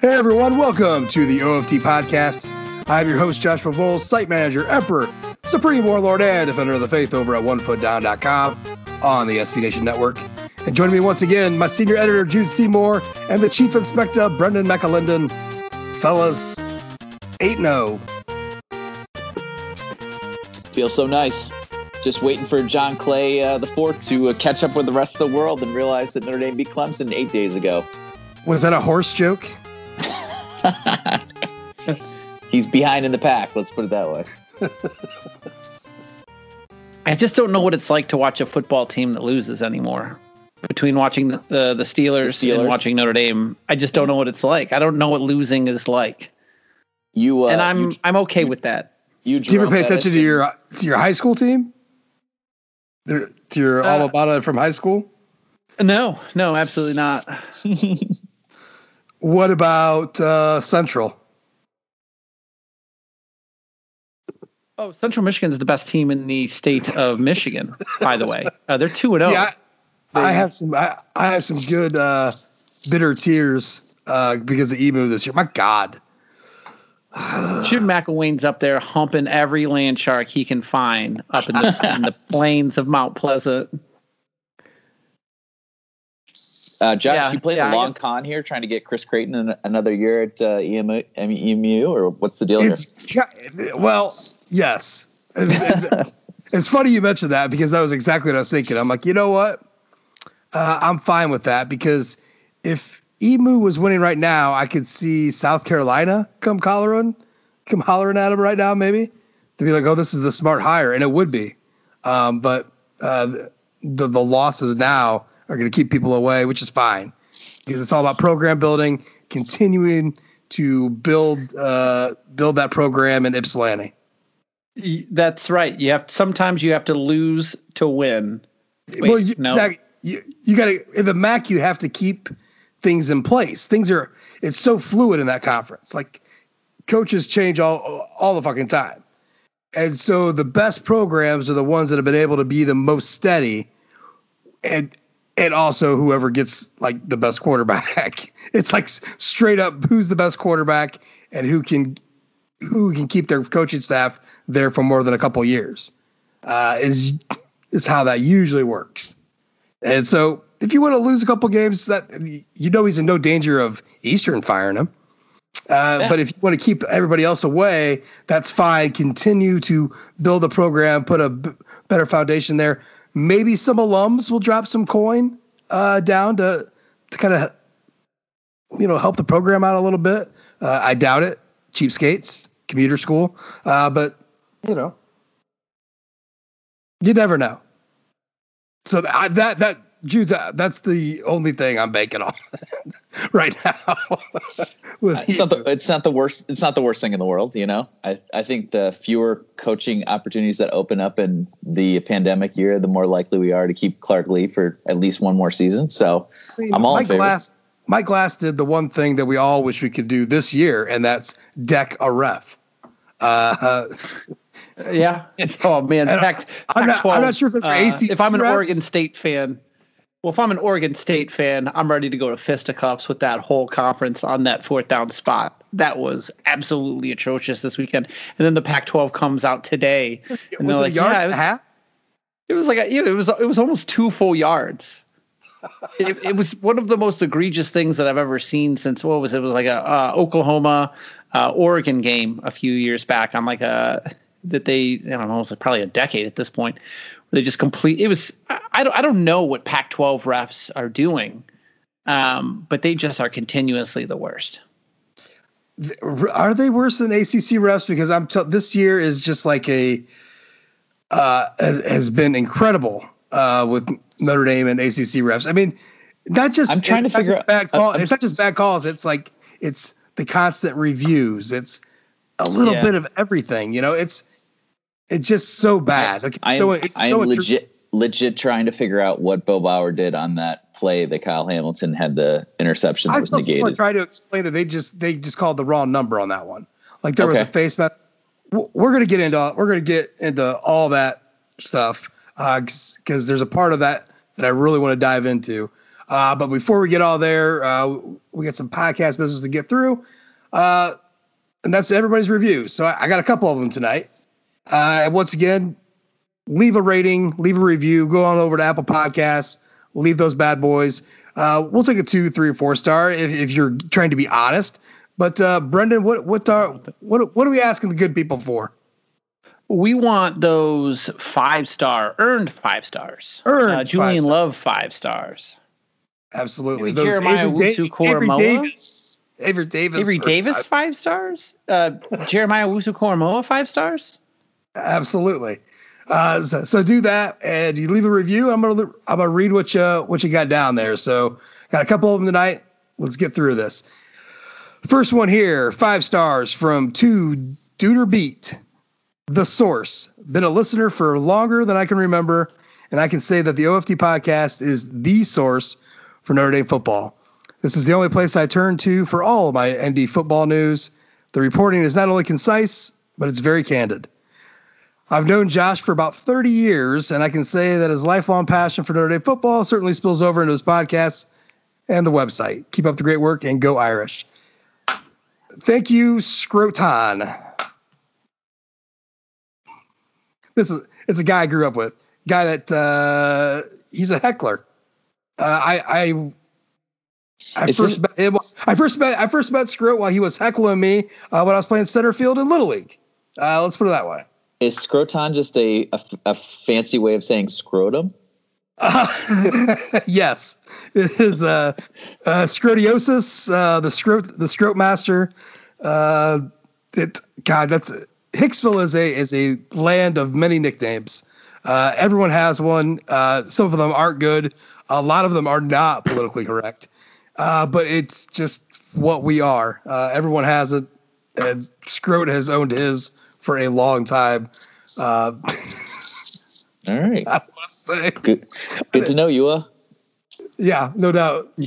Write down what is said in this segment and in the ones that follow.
Hey everyone, welcome to the OFD podcast. I'm your host, Joshua Vowles, site manager, emperor, supreme warlord, and defender of the faith over at onefootdown.com on the SB Nation Network. And joining me once again, my senior editor, Jude Seymour, and the chief inspector, Brendan McAlinden. Fellas, 8 0. Feels so nice. Just waiting for John Clay uh, the fourth to uh, catch up with the rest of the world and realize that Notre Dame beat Clemson eight days ago. Was that a horse joke? He's behind in the pack. Let's put it that way. I just don't know what it's like to watch a football team that loses anymore. Between watching the, uh, the, Steelers, the, Steelers, and watching Notre Dame, I just don't know what it's like. I don't know what losing is like. You uh, and I'm you, I'm okay you, with that. You Do you ever pay attention to your to your high school team? To your uh, alma mater from high school? No, no, absolutely not. What about uh, Central? Oh, Central Michigan is the best team in the state of Michigan. By the way, uh, they're two and zero. Yeah, I, I, have some. I, I have some good uh, bitter tears uh, because of Emu this year. My God. Jim McElwain's up there humping every land shark he can find up in the, in the plains of Mount Pleasant. Uh, Josh, yeah, you played yeah, a long con here, trying to get Chris Creighton an, another year at uh, EMU, EMU, or what's the deal it's, here? Well, yes. It's, it's, it's, funny you mentioned that because that was exactly what I was thinking. I'm like, you know what? Uh, I'm fine with that because if EMU was winning right now, I could see South Carolina come hollering, come hollering at him right now, maybe to be like, oh, this is the smart hire, and it would be. Um, but uh, the the losses now are going to keep people away, which is fine because it's all about program building, continuing to build uh, build that program in Ypsilanti. That's right. You have sometimes you have to lose to win. Wait, well, you, no. exactly. You, you got to in the MAC. You have to keep things in place. Things are it's so fluid in that conference. Like coaches change all all the fucking time. And so the best programs are the ones that have been able to be the most steady. And and also whoever gets like the best quarterback. It's like straight up who's the best quarterback and who can who can keep their coaching staff there for more than a couple years. Uh, is is how that usually works. And so if you want to lose a couple games, that you know he's in no danger of Eastern firing him. Uh, yeah. But if you want to keep everybody else away, that's fine. Continue to build a program, put a b- better foundation there maybe some alums will drop some coin uh, down to to kind of you know help the program out a little bit. Uh, I doubt it. Cheapskates, commuter school, uh, but you know, you never know. So that that that Jude, that's the only thing I'm banking on right now. it's, not the, it's not the worst. It's not the worst thing in the world. You know, I, I think the fewer coaching opportunities that open up in the pandemic year, the more likely we are to keep Clark Lea for at least one more season. So I mean, I'm all Mike in favor. Glass, Mike Glass did the one thing that we all wish we could do this year, and that's deck a ref. Uh, yeah. Oh man, Pac, I'm, not, I'm not sure if it's uh, ACC. If I'm an refs. Oregon State fan, Well, if I'm an Oregon State fan, I'm ready to go to fisticuffs with that whole conference on that fourth down spot. That was absolutely atrocious this weekend. And then the Pac-12 comes out today, and they're like, "Yeah, it was, it was like a, it was it was almost two full yards." it, it, was one of the most egregious things that I've ever seen since what was it? it was like a uh, Oklahoma uh, Oregon game a few years back on like a that they I don't know it was like probably a decade at this point. They just complete it was I don't I don't know what Pac-12 refs are doing, um, but they just are continuously the worst. Are they worse than ACC refs? Because I'm t- this year is just like a uh, has been incredible uh, with Notre Dame and ACC refs. I mean, not just I'm trying to figure out bad calls. it's not just bad calls. It's like it's the constant reviews. It's a little yeah. bit of everything. You know, it's it's just so bad. Like, I'm, so, I'm so legit legit trying to figure out what Bo Bauer did on that play that Kyle Hamilton had the interception that I was negated. Try to explain it. They just they just called the wrong number on that one. Like there okay. was a face mask. We're gonna get into we're gonna get into all that stuff because uh, there's a part of that that I really want to dive into. Uh, but before we get all there, uh, we got some podcast business to get through. Uh, and that's everybody's review. So I, I, got a couple of them tonight. Uh, once again, leave a rating, leave a review, go on over to Apple Podcasts, leave those bad boys. Uh, we'll take a two, three, or four star if, if you're trying to be honest. But Brendan, what what are what what are we asking the good people for? we want those five star earned five stars. Earned uh, Julian five Love five stars. Absolutely. Those Jeremiah Owusu Davis. Avery Davis. Avery Davis five, five stars. Uh, Jeremiah Owusu-Koramoah five stars. Absolutely. Uh, so, so, do that, and you leave a review. I'm gonna I'm gonna read what you what you got down there. So got a couple of them tonight. Let's get through this. First one here, five stars from two Duder Beat. The Source. Been a listener for longer than I can remember, and I can say that the OFD podcast is the source for Notre Dame football. This is the only place I turn to for all my ND football news. The reporting is not only concise, but it's very candid. I've known Josh for about 30 years, and I can say that his lifelong passion for Notre Dame football certainly spills over into his podcast and the website. Keep up the great work and go Irish. Thank you, Scroton. this is it's a guy I grew up with. Guy that uh, he's a heckler. Uh, I I I first met him. I first met I first met Scroat while he was heckling me uh, when I was playing center field in Little League. Uh, let's put it that way. Is scroton just a, a, a fancy way of saying scrotum? Uh, yes, it is uh, uh, scrotiosis, uh, the scrot the scrot master. Uh, it God, that's Hicksville is a is a land of many nicknames. Uh, everyone has one. Uh, some of them aren't good. A lot of them are not politically correct. Uh, but it's just what we are. Uh, everyone has it. And Scroat has owned his for a long time. Uh, All right. Good, good to know you. Uh. Yeah, no doubt.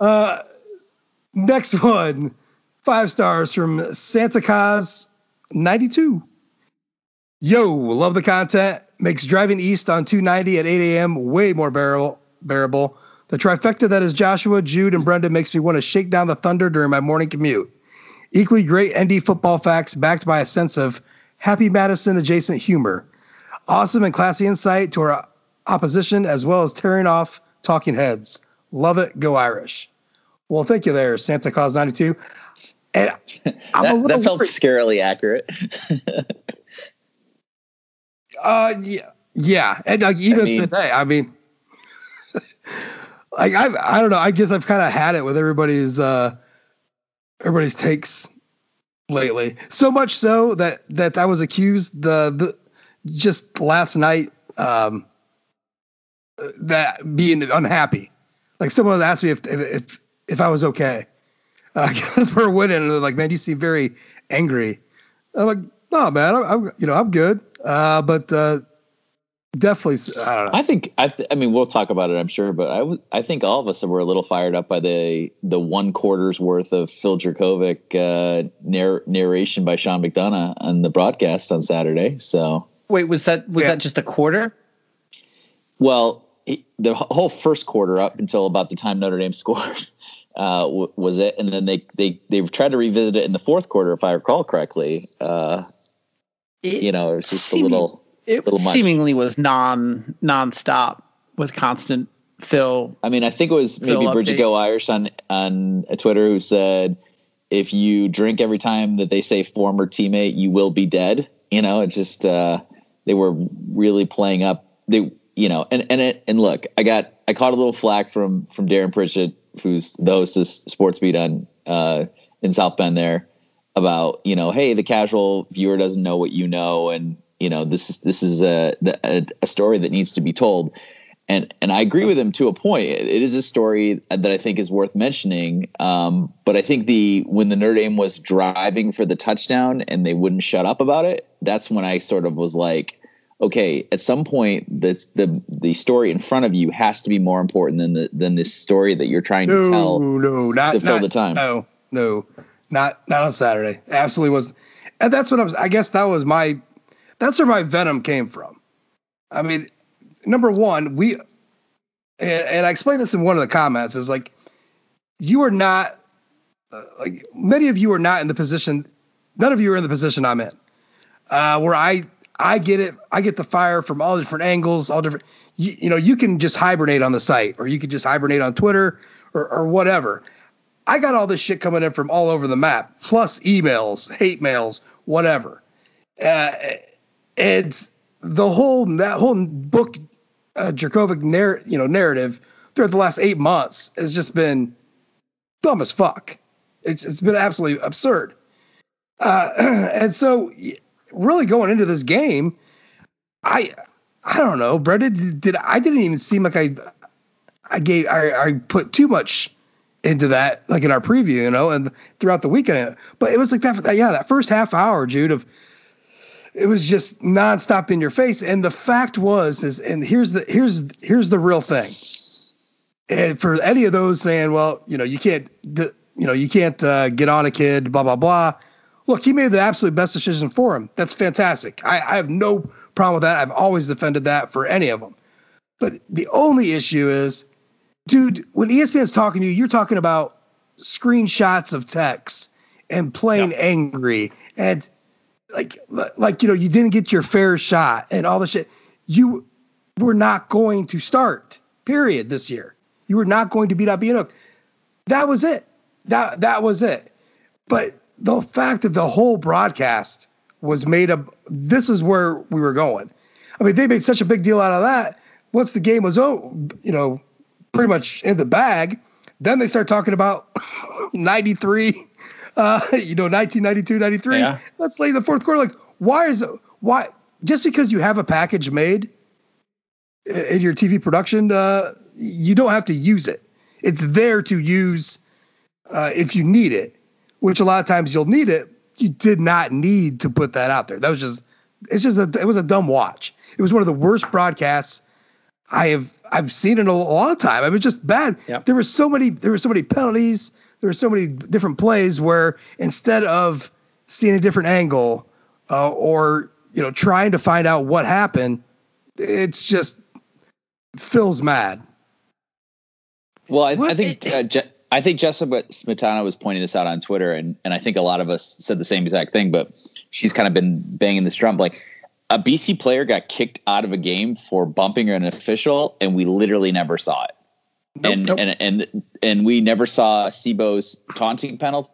Uh, next one, five stars from Santa Claus 92. Yo, love the content. Makes driving east on 290 at 8 a.m. way more bearable. bearable. The trifecta that is Joshua, Jude, and Brendan makes me want to shake down the thunder during my morning commute. Equally great ND football facts backed by a sense of Happy Madison adjacent humor. Awesome and classy insight to our opposition as well as tearing off talking heads. Love it. Go Irish. Well, thank you there, Santa Claus 92. And that, that felt worried. scarily accurate. uh, yeah, yeah, and like even I mean, today, I mean, like I, I don't know. I guess I've kind of had it with everybody's, uh, everybody's takes lately. So much so that that I was accused the the just last night, um, that being unhappy. Like someone asked me if if if I was okay because uh, we're winning. And they're like, man, you seem very angry. I'm like, no, man, I'm, I'm you know, I'm good. Uh, but uh, definitely, I don't know. I think I, th- I mean, we'll talk about it, I'm sure, but I, w- I think all of us were a little fired up by the the one quarter's worth of Phil Jurkovec uh, narr- narration by Sean McDonough on the broadcast on Saturday. So wait, was that was yeah. that just a quarter? Well, the whole first quarter up until about the time Notre Dame scored uh, w- was it, and then they they they've tried to revisit it in the fourth quarter, if I recall correctly. Uh, it you know, it was just seeming, a little. It seemingly was non nonstop with constant fill. I mean, I think it was maybe Bridget Go Irish on on Twitter who said, "If you drink every time that they say former teammate, you will be dead." You know, it just uh, they were really playing up. They, you know, and and it, and look, I got I caught a little flack from from Darren Pritchett, who's the host of Sports Beat on uh, in South Bend there about you know, hey, the casual viewer doesn't know what you know, and you know, this is this is a a, a story that needs to be told and and I agree with him to a point. It, it is a story that I think is worth mentioning. Um, but I think the when the Notre Dame was driving for the touchdown and they wouldn't shut up about it, that's when I sort of was like, okay, at some point the the the story in front of you has to be more important than the than this story that you're trying no, to tell. No, not to fill not, the time. No, no, not not on Saturday. Absolutely was, and that's what I was. I guess that was my. That's where my venom came from. I mean, number one, we and, I explained this in one of the comments is like you are not uh, like many of you are not in the position. None of you are in the position I'm in, uh, where I I get it. I get the fire from all different angles, all different. You, you know, you can just hibernate on the site, or you could just hibernate on Twitter, or, or whatever. I got all this shit coming in from all over the map, plus emails, hate mails, whatever. Uh, and the whole that whole book uh, Jurkovec narr- you know narrative throughout the last eight months has just been dumb as fuck. It's it's been absolutely absurd. Uh, and so, really going into this game, I I don't know, Brett. Did, did I didn't even seem like I I gave I, I put too much into that like in our preview, you know, and throughout the weekend. But it was like that, yeah, that first half hour, Jude, of it was just nonstop in your face. And the fact was, is and here's the here's here's the real thing. And for any of those saying, well, you know, you can't, you know, you can't uh, get on a kid, blah blah blah. Look, he made the absolute best decision for him. That's fantastic. I, I have no problem with that. I've always defended that for any of them. But the only issue is, dude, when ESPN's talking to you, you're talking about screenshots of text and playing angry and like like you know you didn't get your fair shot and all the shit. You were not going to start period this year. You were not going to beat up Enoch that was it. That that was it. But the fact that the whole broadcast was made up this is where we were going. I mean they made such a big deal out of that. Once the game was over you know pretty much in the bag then they start talking about 93 uh, you know, 1992, 93. Yeah. Let's lay the fourth quarter. Like, why is it, why, just because you have a package made in your TV production, uh, you don't have to use it. It's there to use uh, if you need it, which a lot of times you'll need it. You did not need to put that out there. That was just, it's just, a, it was a dumb watch. It was one of the worst broadcasts I have, I've seen in a long time. It was just bad. Yep. There were so many, there were so many penalties there were so many different plays where instead of seeing a different angle uh, or you know trying to find out what happened, it's just Phil's mad. Well, I, I think uh, Je- I think Jessica Smetana was pointing this out on Twitter, and and I think a lot of us said the same exact thing. But she's kind of been banging this drum like a BC player got kicked out of a game for bumping an official, and we literally never saw it. Nope, and, nope. and and and we never saw C'Bo's taunting penalty.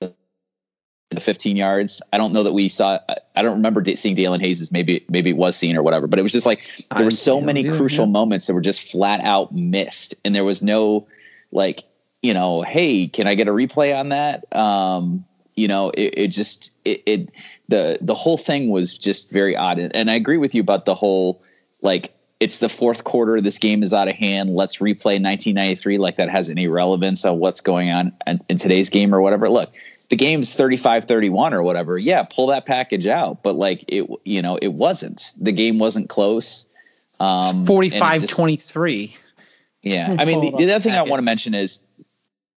The 15 yards. I don't know that we saw. I don't remember seeing Daelin Hayes. Maybe maybe it was seen or whatever. But it was just like there were so many crucial yeah. moments that were just flat out missed, and there was no like you know, hey, can I get a replay on that? Um, you know, it, it just it, it the the whole thing was just very odd, and, and I agree with you about the whole like it's the fourth quarter. This game is out of hand. Let's replay 1993 like that has any relevance on what's going on in, in today's game or whatever. Look, the game's 35 31 or whatever. Yeah, pull that package out. But like it, you know, it wasn't. The game wasn't close. Um, 45 23. Yeah. I mean, the, the other thing I want to mention is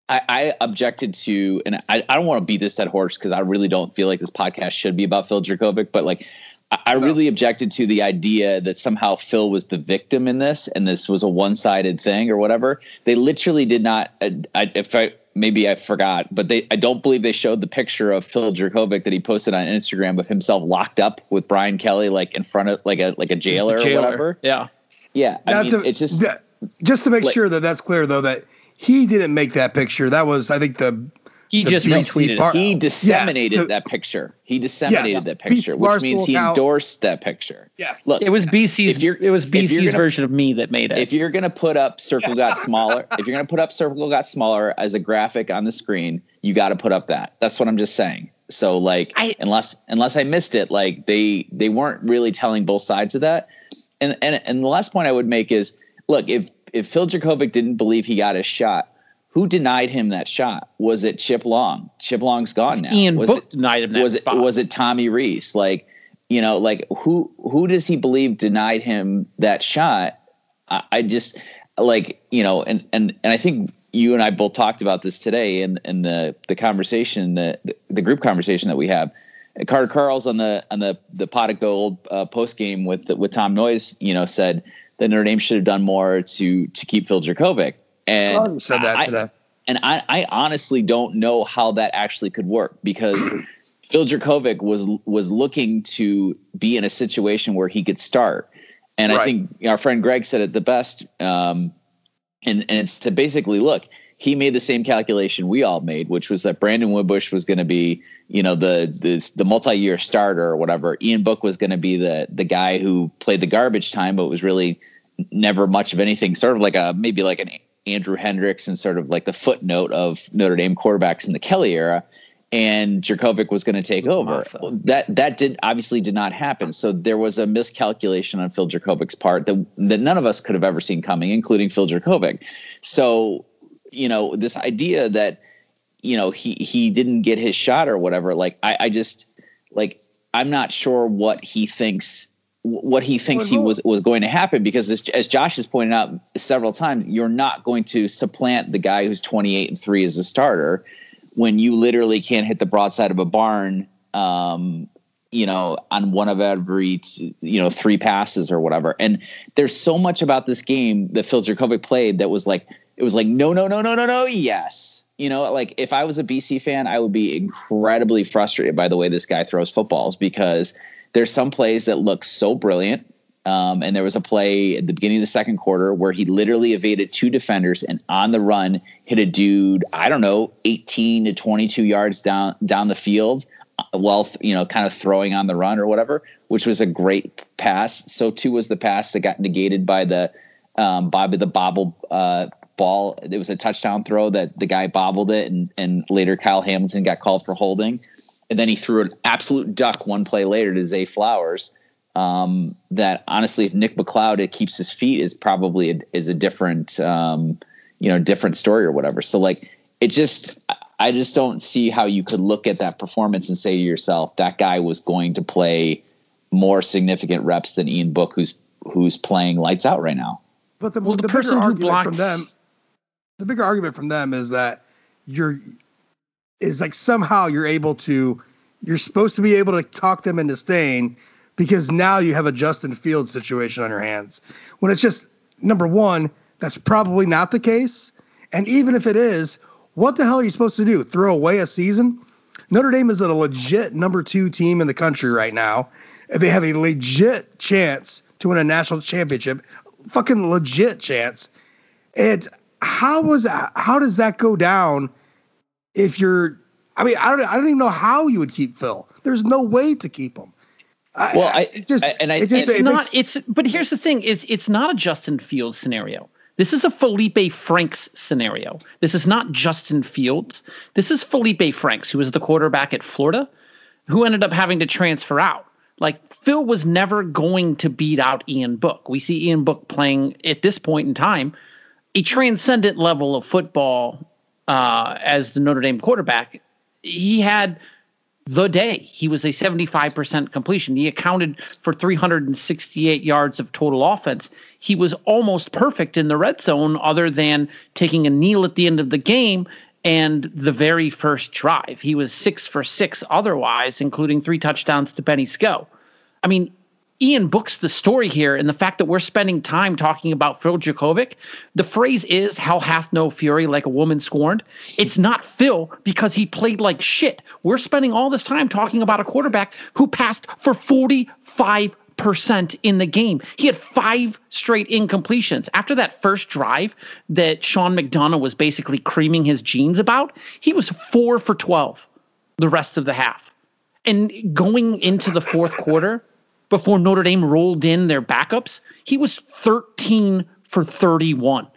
I, I, objected to, and I, I don't want to beat this dead horse because I really don't feel like this podcast should be about Phil Jurkovec, but like I really objected to the idea that somehow Phil was the victim in this, and this was a one-sided thing or whatever. They literally did not. Uh, I, if I maybe I forgot, but they I don't believe they showed the picture of Phil Jurkovec that he posted on Instagram of himself locked up with Brian Kelly, like in front of like a like a jailer, jailer. or whatever. Yeah, yeah. I mean, a, it's just just to make like, sure that that's clear though that he didn't make that picture. That was I think the he just retweeted. Bar- he disseminated yes, the, that picture. He disseminated yes, that picture, which means he endorsed that picture. Yes. Look, it was BC's. it was BC's gonna, version of me that made it. If you're gonna put up circle got smaller, if you're gonna put up circle got smaller as a graphic on the screen, you got to put up that. That's what I'm just saying. So like, I, unless unless I missed it, like they they weren't really telling both sides of that. And and and the last point I would make is, look, if if Phil Jurkovec didn't believe he got his shot who denied him that shot? Was it Chip Long? Chip Long's gone now. Ian was Book it, denied him that was spot. it was it Tommy Rees? Like, you know, like who who does he believe denied him that shot? I, I just like, you know, and and and I think you and I both talked about this today in in the the conversation the the group conversation that we have. Carter Carls on the on the the pot of gold uh, post game with with Tom Noie, you know, said that Notre Dame should have done more to to keep Phil Jurkovec. And said that I, today. And I, I honestly don't know how that actually could work because Phil Jurkovec was was looking to be in a situation where he could start. And right. I think our friend Greg said it the best. Um, and, and it's to basically look, he made the same calculation we all made, which was that Brandon Wimbush was going to be, you know, the the, the multi year starter or whatever. Ian Book was going to be the the guy who played the garbage time, but was really never much of anything. Sort of like a maybe like an Andrew Hendrix and sort of like the footnote of Notre Dame quarterbacks in the Kelly era. And Jurkovec was going to take over. That that did obviously did not happen. So there was a miscalculation on Phil Jurkovec's part that that none of us could have ever seen coming, including Phil Jurkovec. So you know this idea that you know he he didn't get his shot or whatever. Like I, I just like I'm not sure what he thinks what he thinks he was was going to happen because as, as, Josh has pointed out several times, you're not going to supplant the guy who's 28 and three as a starter when you literally can't hit the broadside of a barn, um, you know, on one of every you know three passes or whatever. And there's so much about this game that Phil Jurkovec played that was like it was like no no no no no no yes. You know, like if I was a BC fan, I would be incredibly frustrated by the way this guy throws footballs because there's some plays that look so brilliant. Um, and there was a play at the beginning of the second quarter where he literally evaded two defenders and on the run hit a dude, I don't know, 18 to 22 yards down down the field while you know kind of throwing on the run or whatever, which was a great pass. So too was the pass that got negated by the um, Bobby the bobble uh, ball. It was a touchdown throw that the guy bobbled it, and and later Kyle Hamilton got called for holding and then he threw an absolute duck one play later to Zay Flowers. Um, that honestly, if Nick McCloud keeps his feet, is probably a, is a different um, you know different story or whatever. So like it just I just don't see how you could look at that performance and say to yourself that guy was going to play more significant reps than Ian Book, who's who's playing lights out right now. But the, well, the, the person who blocked from them, the bigger argument from them is that you're is like somehow you're able to you're supposed to be able to talk them into staying because now you have a Justin Fields situation on your hands. When it's just number one, that's probably not the case. And even if it is, what the hell are you supposed to do? Throw away a season? Notre Dame is a legit number two team in the country right now. They have a legit chance to win a national championship, fucking legit chance. And how was how does that go down if you're I mean, I don't I don't even know how you would keep Phil. There's no way to keep him. well, I, it just I, and I, it just, it's it not makes, it's but here's the thing is it's not a Justin Fields scenario. This is a Felipe Franks scenario. This is not Justin Fields. This is Felipe Franks, who was the quarterback at Florida, who ended up having to transfer out. Like Phil was never going to beat out Ian Book. We see Ian Book playing at this point in time a transcendent level of football uh, as the Notre Dame quarterback, he had the day. He was a 75% completion. He accounted for 368 yards of total offense. He was almost perfect in the red zone, other than taking a kneel at the end of the game and the very first drive. He was six for six otherwise, including three touchdowns to Benny Sko. I mean, Ian Book's the story here, and the fact that we're spending time talking about Phil Jurkovec. The phrase is "Hell hath no fury like a woman scorned." It's not Phil because he played like shit. We're spending all this time talking about a quarterback who passed for 45 percent in the game. He had five straight incompletions. After that first drive that Sean McDonough was basically creaming his jeans about, he was four for 12 the rest of the half. And going into the fourth quarter, before Notre Dame rolled in their backups, he was 13 for 31.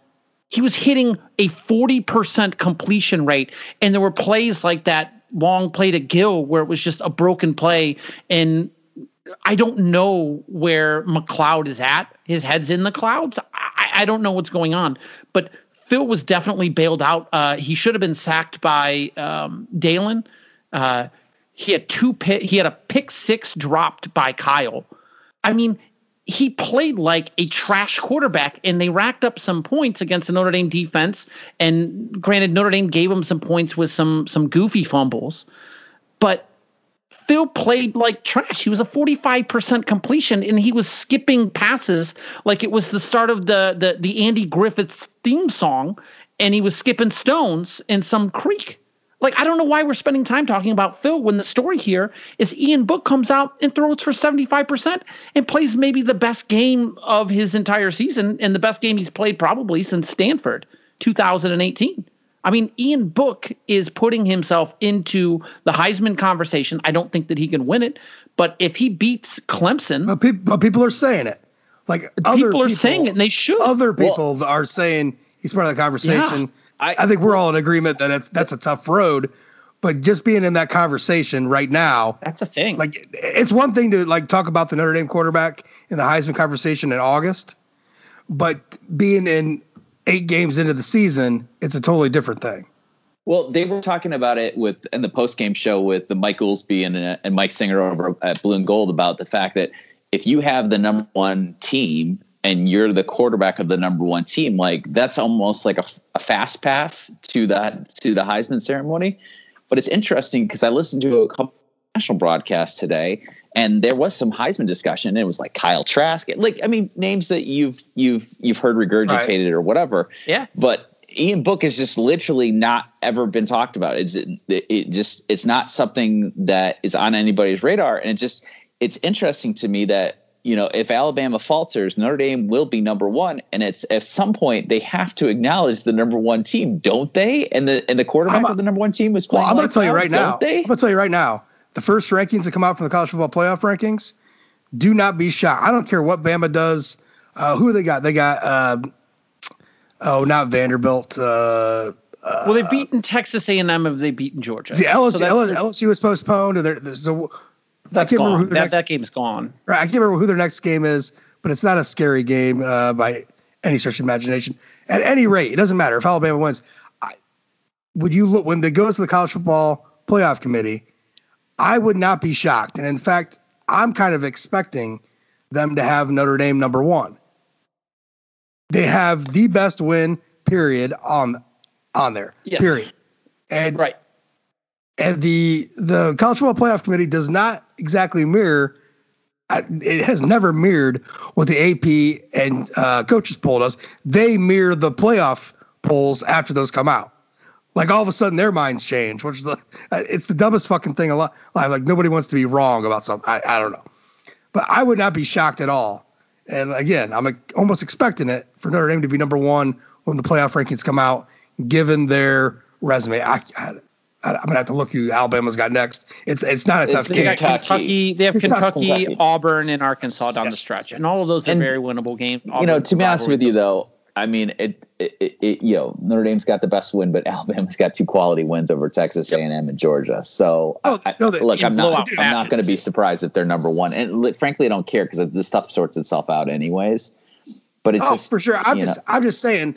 He was hitting a 40% completion rate. And there were plays like that long play to Gill where it was just a broken play. And I don't know where McCloud is at. His head's in the clouds. I, I don't know what's going on. But Phil was definitely bailed out. Uh, he should have been sacked by um, Daelin. Uh, he had two pick, he had a pick six dropped by Kyle. I mean, he played like a trash quarterback, and they racked up some points against the Notre Dame defense. And granted, Notre Dame gave him some points with some some goofy fumbles, but Phil played like trash. He was a 45% completion, and he was skipping passes like it was the start of the the the Andy Griffiths theme song, and he was skipping stones in some creek. Like, I don't know why we're spending time talking about Phil when the story here is Ian Book comes out and throws for 75% and plays maybe the best game of his entire season and the best game he's played probably since Stanford 2018. I mean, Ian Book is putting himself into the Heisman conversation. I don't think that he can win it, but if he beats Clemson, but, pe- but people are saying it. Like people are saying it, and they should. Other people well, are saying he's part of the conversation. Yeah. I, I think we're all in agreement that it's that's a tough road. But just being in that conversation right now, that's a thing. Like it's one thing to like talk about the Notre Dame quarterback in the Heisman conversation in August, but being in eight games into the season, it's a totally different thing. Well, they were talking about it with in the post game show with the Mike Goolsby and, and Mike Singer over at Blue and Gold about the fact that if you have the number one team and you're the quarterback of the number one team, like that's almost like a, a fast pass to that to the Heisman ceremony. But it's interesting because I listened to a couple national broadcasts today, and there was some Heisman discussion. It was like Kyle Trask, like I mean, names that you've you've you've heard regurgitated right. or whatever. Yeah. But Ian Book has just literally not ever been talked about. It's it, it just it's not something that is on anybody's radar, and it just it's interesting to me that you know, if Alabama falters, Notre Dame will be number one, and it's at some point they have to acknowledge the number one team, don't they? And the and the quarterback of the number one team was playing. Well, I'm going to tell you right now. They? I'm going to tell you right now. The first rankings that come out from the college football playoff rankings, do not be shocked. I don't care what Bama does. Uh, who they got? They got uh, oh, not Vanderbilt. Uh, well, they've beaten Texas A&M. Have they beaten Georgia? The LSU, so LSU was postponed. There, there's a that's gone. That, next, that game's gone. Right. I can't remember who their next game is, but it's not a scary game uh, by any stretch of imagination. At any rate, it doesn't matter if Alabama wins. I, would you look when it goes to the college football playoff committee? I would not be shocked, and in fact, I'm kind of expecting them to have Notre Dame number one. They have the best win period on on there. Yes. Period. And right and the the college football playoff committee does not exactly mirror it has never mirrored what the AP and uh, coaches poll does. They mirror the playoff polls after those come out. Like all of a sudden their minds change, which is the, it's the dumbest fucking thing alive. Like nobody wants to be wrong about something. I, I don't know, but I would not be shocked at all. And again, I'm almost expecting it for Notre Dame to be number one when the playoff rankings come out, given their resume. I, I I'm gonna have to look who Alabama's got next. It's it's not a tough game. Kentucky. Kentucky. They have Kentucky, Kentucky, Auburn, and Arkansas down yes. the stretch, and all of those are and, very winnable games. Auburn, you know, to be honest with you though, I mean, it, it, it, it, you know, Notre Dame's got the best win, but Alabama's got two quality wins over Texas A&M and Georgia. So, oh, I, no, they, look, I'm not, I'm not going to be surprised if they're number one. And frankly, I don't care because this stuff sorts itself out anyways. But it's oh, just for sure. I'm just, know. I'm just saying.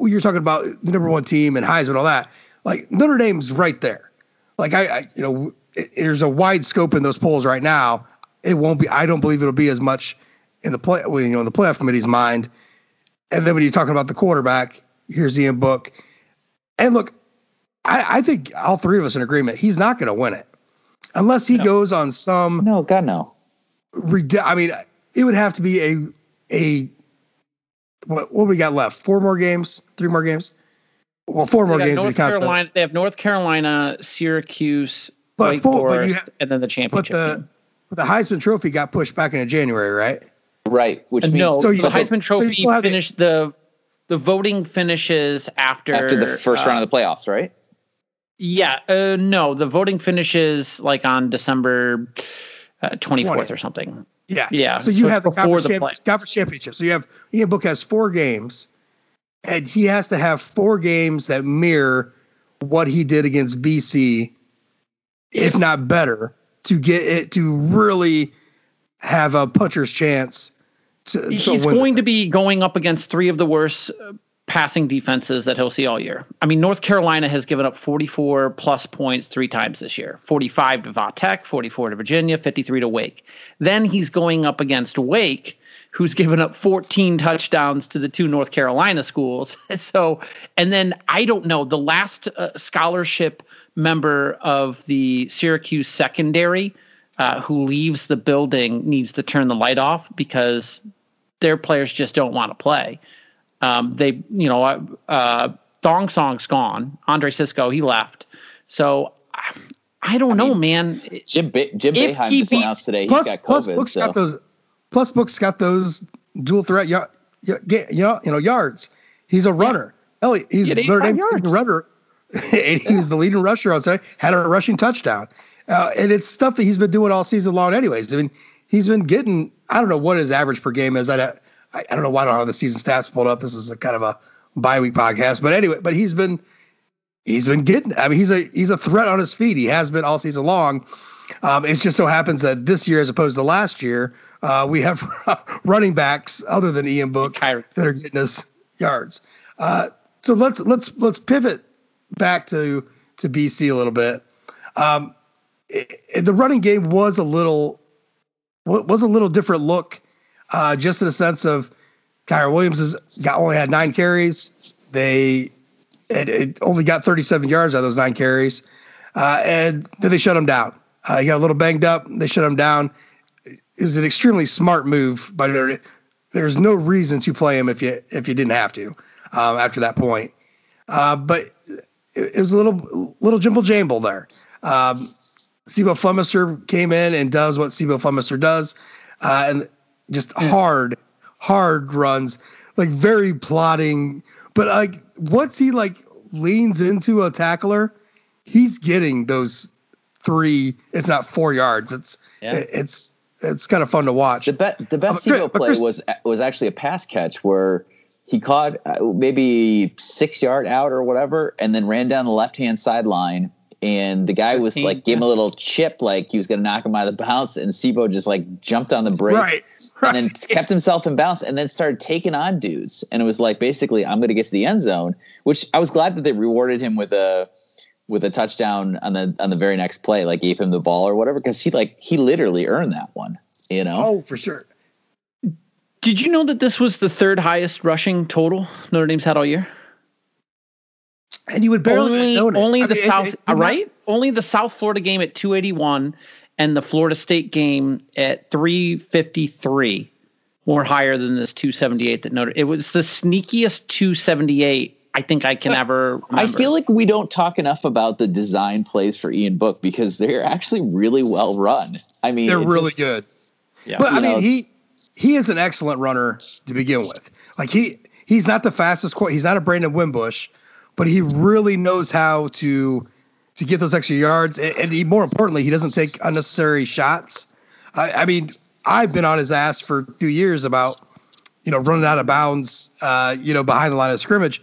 You're talking about the number one team and Heisman, and all that. Like Notre Dame's right there. Like I, I you know, it, there's a wide scope in those polls right now. It won't be. I don't believe it'll be as much in the play, you know, in the playoff committee's mind. And then when you're talking about the quarterback, here's Ian Book. And look, I, I think all three of us in agreement. He's not going to win it unless he no. goes on some. No, God no. I mean, it would have to be a a what what we got left? Four more games? Three more games? Well, four more games. North Carolina. The, they have North Carolina, Syracuse, but Wake four, Forest, have, and then the championship. But the, but the Heisman Trophy got pushed back into January, right? Right. Which uh, means no, so the Heisman Trophy so finished the the voting finishes after after the first uh, round of the playoffs, right? Yeah. Uh, no, the voting finishes like on December twenty uh, fourth or something. Yeah. Yeah. So you so have the before the champ- conference championship. So you have Ian Book has four games, and he has to have four games that mirror what he did against BC, if not better, to get it to really have a puncher's chance. To, He's going to be going up against three of the worst uh, passing defenses that he'll see all year. I mean, North Carolina has given up 44 plus points three times this year 45 to Va Tech, 44 to Virginia, 53 to Wake. Then he's going up against Wake, who's given up 14 touchdowns to the two North Carolina schools. so, and then I don't know, the last uh, scholarship member of the Syracuse secondary. Uh, who leaves the building needs to turn the light off because their players just don't want to play. Um, they, you know, uh, uh, Thong Song's gone. Andre Cisco, he left. So I don't I know, man. Jim ba- Jim Boeheim just announced today plus, he's got COVID. Plus, Book's so. got those. Plus, Book's got those dual threat, y- y- you know, you know, yards. He's a runner. Yeah. Ellie, he's Notre Dame's leading runner. and he was the leading rusher on Saturday. Had a rushing touchdown, uh, and it's stuff that he's been doing all season long. Anyways, I mean, he's been getting. I don't know what his average per game is. I I, I don't know why I don't have the season stats pulled up. This is a kind of a bye week podcast, but anyway, but he's been he's been getting. I mean, he's a he's a threat on his feet. He has been all season long. Um, it just so happens that this year, as opposed to last year, uh, we have running backs other than Ian Book that are getting us yards. Uh, so let's let's let's pivot back to to BC a little bit. Um, it, it, the running game was a little was a little different look uh, just in a sense of Kyren Williams has got only had nine carries. They it, it only got 37 yards out of those nine carries, uh, and then they shut him down. Uh, he got a little banged up. They shut him down. It was an extremely smart move, but there, there's no reason to play him if you if you didn't have to um, after that point. Uh, but it, it, was a little little jimble jamble there. Um, C'Bo Flemister came in and does what C'Bo Flemister does, uh, and just hard, hard runs, like very plotting. But like once he like leans into a tackler, he's getting those three, if not four yards. It's yeah. it's it's kind of fun to watch. The, be- the best um, play Chris, was was actually a pass catch where he caught uh, maybe six yard out or whatever, and then ran down the left hand sideline and the guy was like gave him a little chip like he was gonna knock him out of the bounce and C'Bo just like jumped on the brakes right, right. and then kept himself in bounce and then started taking on dudes and it was like basically I'm gonna get to the end zone which I was glad that they rewarded him with a with a touchdown on the on the very next play like gave him the ball or whatever because he like he literally earned that one you know? Oh for sure. Did you know that this was the third highest rushing total Notre Dame's had all year? And you would barely only only the mean, South it, uh, it, right? Not, only the South Florida game at 281 and the Florida State game at 353 were higher than this 278 that Notre. It was the sneakiest 278 I think I can ever. Remember. I feel like we don't talk enough about the design plays for Ian Book because they're actually really well run. I mean, they're really just, good. Yeah, but I mean, know, he he is an excellent runner to begin with. Like he he's not the fastest. He's not a Brandon Wimbush, but he really knows how to to get those extra yards, and, and he, more importantly, he doesn't take unnecessary shots. I, I, mean, I've been on his ass for two years about you know running out of bounds, uh, you know, behind the line of scrimmage,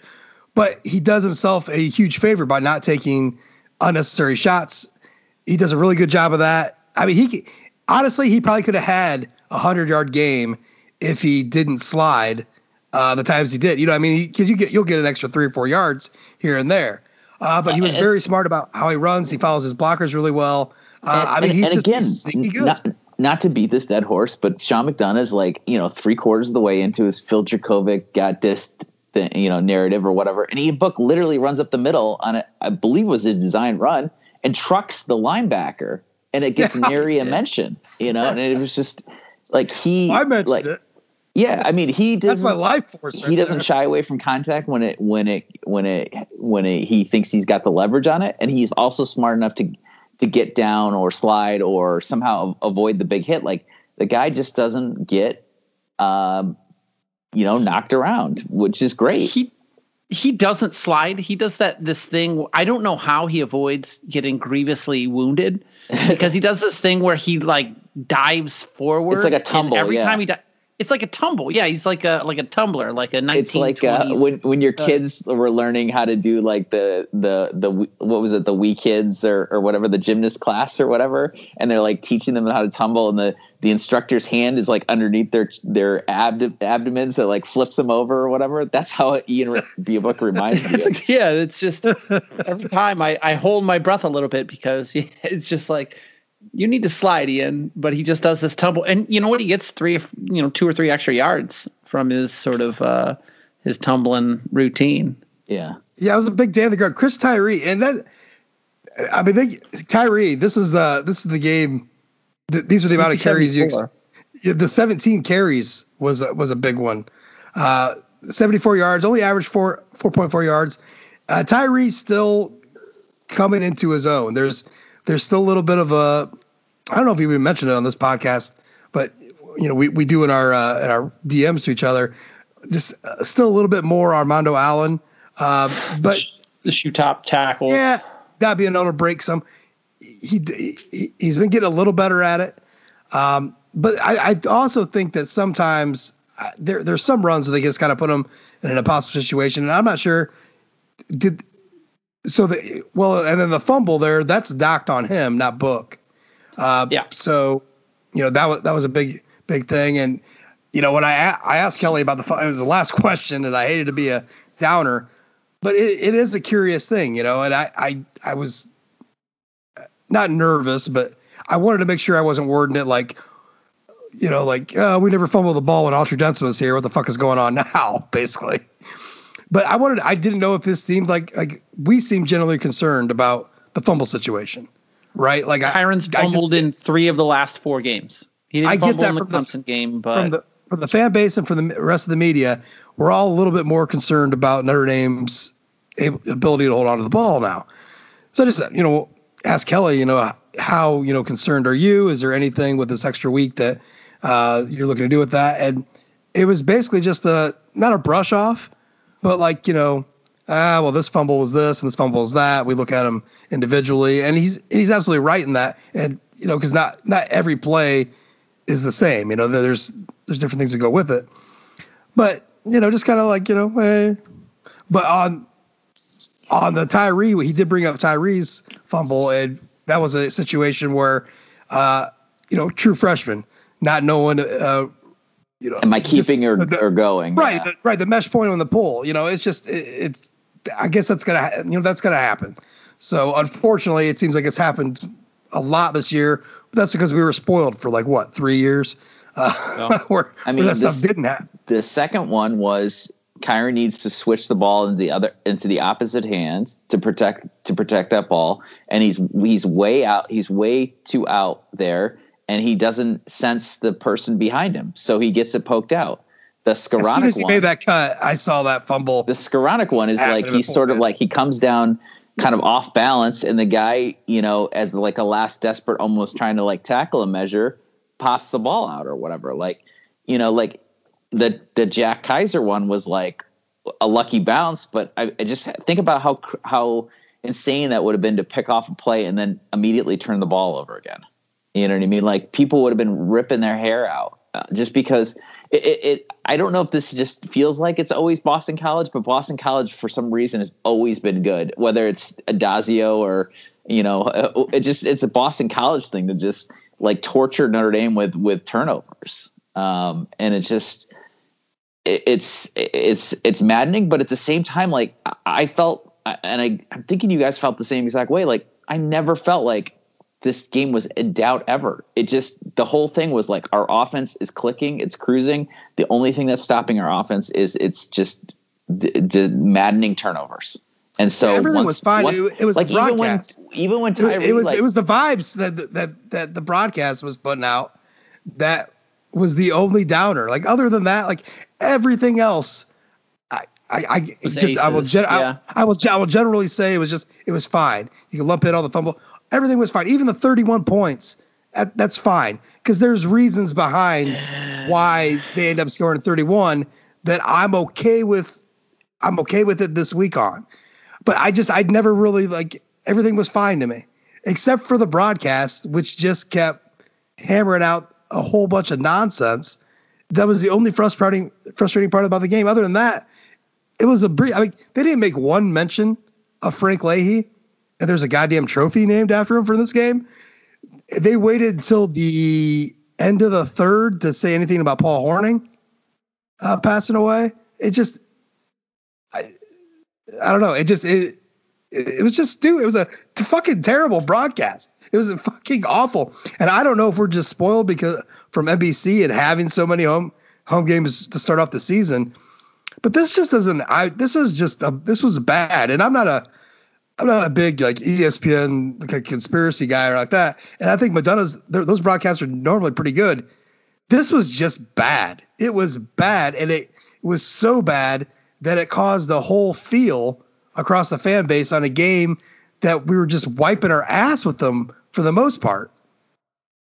but he does himself a huge favor by not taking unnecessary shots. He does a really good job of that. I mean, he honestly, he probably could have had a hundred yard game if he didn't slide uh, the times he did. You know, I mean, because you get you'll get an extra three or four yards here and there. Uh, but he was very smart about how he runs. He follows his blockers really well. Uh, and, I mean, he's and just again, good. Not, not to beat this dead horse, but Sean McDonough is like you know three quarters of the way into his Phil Jurkovec got this you know narrative or whatever, and Ian Book literally runs up the middle on it. I believe was a design run and trucks the linebacker and it gets nary a mention, you know, and it was just like he I mentioned like, it. Yeah, I mean he doesn't. That's my life force. Right he doesn't there. shy away from contact when it when it when it when it, he thinks he's got the leverage on it, and he's also smart enough to to get down or slide or somehow avoid the big hit. Like the guy just doesn't get, um, you know, knocked around, which is great. He he doesn't slide. He does that this thing. I don't know how he avoids getting grievously wounded because he does this thing where he like dives forward. It's like a tumble. every yeah. time he dives it's like a tumble. Yeah, he's like a like a tumbler, like a 1920s. It's like uh, when when your uh, kids were learning how to do like the the the what was it the wee kids or or whatever the gymnast class or whatever, and they're like teaching them how to tumble, and the the instructor's hand is like underneath their their abd- abdomen, so it like flips them over or whatever. That's how Ian Beobook reminds me. Of. yeah, it's just every time I I hold my breath a little bit because it's just like you need to slide Ian, but he just does this tumble. And you know what? He gets three, you know, two or three extra yards from his sort of uh, his tumbling routine. Yeah. Yeah, I was a big day of the guard. Chris Tyree, and that I mean, they, Tyree. This is the this is the game. Th- these were the amount of carries you. Ex- the 17 carries was was a big one. Uh, 74 yards, only averaged four 4.4 yards. Uh, Tyree still coming into his own. There's there's still a little bit of a I don't know if we even mentioned it on this podcast, but you know we, we do in our uh, in our DMs to each other, just uh, still a little bit more Armando Allen, uh, but the shoe top tackle. Yeah, gotta be another break some. He, he he's been getting a little better at it, um, but I, I also think that sometimes uh, there there's some runs where they just kind of put him in an impossible situation, and I'm not sure did so the well, and then the fumble there, that's docked on him, not Book. Uh, yeah. So, you know that was that was a big big thing, and you know when I I asked Kelly about the it was the last question, and I hated to be a downer, but it, it is a curious thing, you know, and I I I was not nervous, but I wanted to make sure I wasn't wording it like, you know, like uh, we never fumbled the ball when Autry Denson was here. What the fuck is going on now? Basically. But I wanted I didn't know if this seemed like like we seem generally concerned about the fumble situation, right? Like Kyren's fumbled just, in three of the last four games. He didn't I fumble get that in the Clemson the, game, but from the from the fan base and from the rest of the media, we're all a little bit more concerned about Notre Dame's ability to hold on to the ball now. So I just you know ask Kelly, you know how you know concerned are you? Is there anything with this extra week that uh, you're looking to do with that? And it was basically just a not a brush off, but like, you know, ah, well, this fumble was this and this fumble was that. We look at him individually, and he's he's absolutely right in that. And you know, because not not every play is the same. You know, there's there's different things that go with it. But you know, just kind of like you know, hey. But on on the Tyree, he did bring up Tyree's fumble, and that was a situation where, uh, you know, true freshman, not knowing uh, you know, am I keeping just, or, the, or going? Right, yeah. the, right. The mesh point on the pole. You know, it's just it, it's. I guess that's gonna you know that's gonna happen. So unfortunately, it seems like it's happened a lot this year. That's because we were spoiled for like what three years. Uh, well, where, I mean, where that this, stuff didn't happen. The second one was Kyren needs to switch the ball into the other into the opposite hand to protect to protect that ball, and he's he's way out. He's way too out there and he doesn't sense the person behind him, so he gets it poked out. The Skowronek as soon as he one, made that cut, I saw that fumble. The Skowronek one is like he's sort of like he comes down kind of off balance, and the guy, you know, as like a last desperate, almost trying to like tackle a measure, pops the ball out or whatever. Like, you know, like the the Jack Kiser one was like a lucky bounce, but I, I just think about how how insane that would have been to pick off a play and then immediately turn the ball over again. You know what I mean? Like people would have been ripping their hair out uh, just because it, it, it, I don't know if this just feels like it's always Boston College, but Boston College for some reason has always been good. Whether it's Addazio or you know, uh, it just it's a Boston College thing to just like torture Notre Dame with with turnovers, um, and it just it's it's it's maddening. But at the same time, like I felt, and I, I'm thinking you guys felt the same exact way. Like I never felt like this game was in doubt ever. It just the whole thing was like our offense is clicking, it's cruising. The only thing that's stopping our offense is it's just d- d- maddening turnovers. And so yeah, everything once, was fine. Once, it, it, was like the broadcast. Even when, even when Tyree, it was like, it was the vibes that that that the broadcast was putting out that was the only downer. Like other than that, like everything else, I I, I just aces, I will gen- yeah. I, I, will I will generally say it was just it was fine. You can lump in all the fumble, everything was fine. Even the 31 points, that, that's fine because there's reasons behind why they end up scoring 31 that I'm okay with. I'm okay with it this week on, but I just I'd never really like everything was fine to me except for the broadcast, which just kept hammering out a whole bunch of nonsense. That was the only frustrating frustrating part about the game. Other than that, it was a brief. I mean, they didn't make one mention of Frank Leahy, and there's a goddamn trophy named after him for this game. They waited until the end of the third to say anything about Paul Hornung uh, passing away. It just, I, I don't know. It just it, it was just dude. It was a fucking terrible broadcast. It was fucking awful. And I don't know if we're just spoiled because from NBC and having so many home home games to start off the season. But this just isn't. I this is just a, this was bad. And I'm not a I'm not a big like ESPN like conspiracy guy or like that. And I think Madonna's those broadcasts are normally pretty good. This was just bad. It was bad, and it was so bad that it caused a whole feel across the fan base on a game that we were just wiping our ass with them for the most part.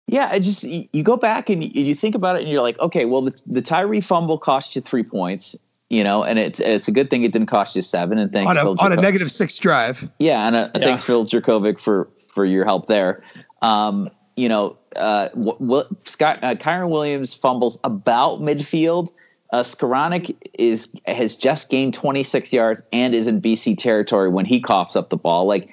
Yeah, I just you go back and you think about it and you're like, okay, well the, the Tyree fumble cost you three points, you know, and it's it's a good thing it didn't cost you seven. And thanks on a, on a negative six drive. Yeah, and a, yeah. thanks Phil Jurkovec for for your help there. Um, you know, uh, w- Scott uh, Kyren Williams fumbles about midfield. Uh, Skowronek is has just gained 26 yards and is in BC territory when he coughs up the ball. Like,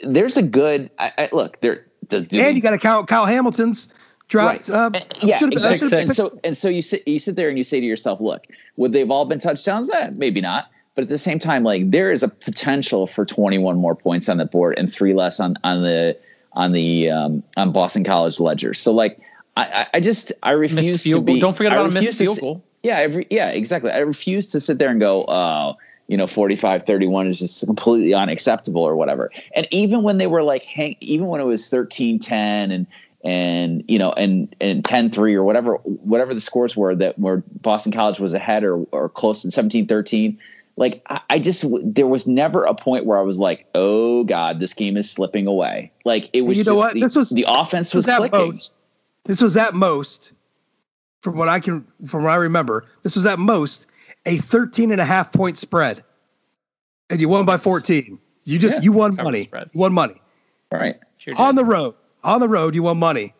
there's a good I, I, look there and you got to count Kyle Hamilton's dropped. Right. Uh, yeah, exactly. And so and so you sit you sit there and you say to yourself, look, would they've all been touchdowns? Eh, maybe not. But at the same time, like there is a potential for 21 more points on the board and three less on on the on the um, on Boston College ledger. So like I, I just I refuse to be. Don't forget about a missed field goal. Yeah, every, yeah, exactly. I refuse to sit there and go, oh, you know 45 31 is just completely unacceptable or whatever and even when they were like hang, even when it was 13 10 and and you know and and 10 3 or whatever whatever the scores were that where boston college was ahead or or close to 17 13 like I, I just there was never a point where i was like oh god this game is slipping away like it was you know what the, this was the offense was, was clicking most, this was at most from what i can from what i remember this was at most a 13 and a half point spread and you won by 14. You just, yeah, you won money. You won money. All right. Sure on the road, on the road, you want money.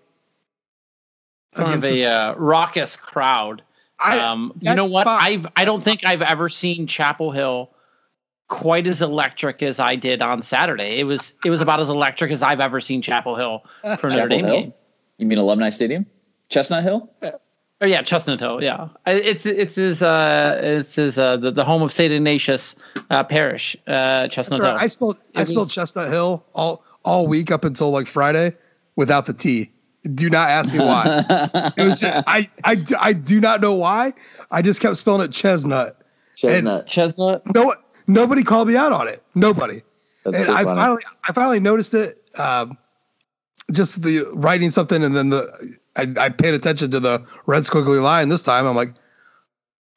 Front of a uh, raucous crowd. I, um, you know what? I've, I don't think I've ever seen Chapel Hill quite as electric as I did on Saturday. It was, it was about as electric as I've ever seen Chapel Hill for Notre Dame game. You mean Alumni Stadium? Chestnut Hill? Uh, Oh yeah, Chestnut Hill. Yeah, it's it's his uh it's his uh the, the home of Saint Ignatius uh, Parish, uh Chestnut right. Hill. I spelled I spelled was, Chestnut Hill all all week up until like Friday without the T. Do not ask me why. it was just, I, I I do not know why. I just kept spelling it Chestnut. Chestnut. And Chestnut. No nobody called me out on it. Nobody. That's and so I finally I finally noticed it. Um, just the writing something and then the I, I paid attention to the red squiggly line this time. I'm like,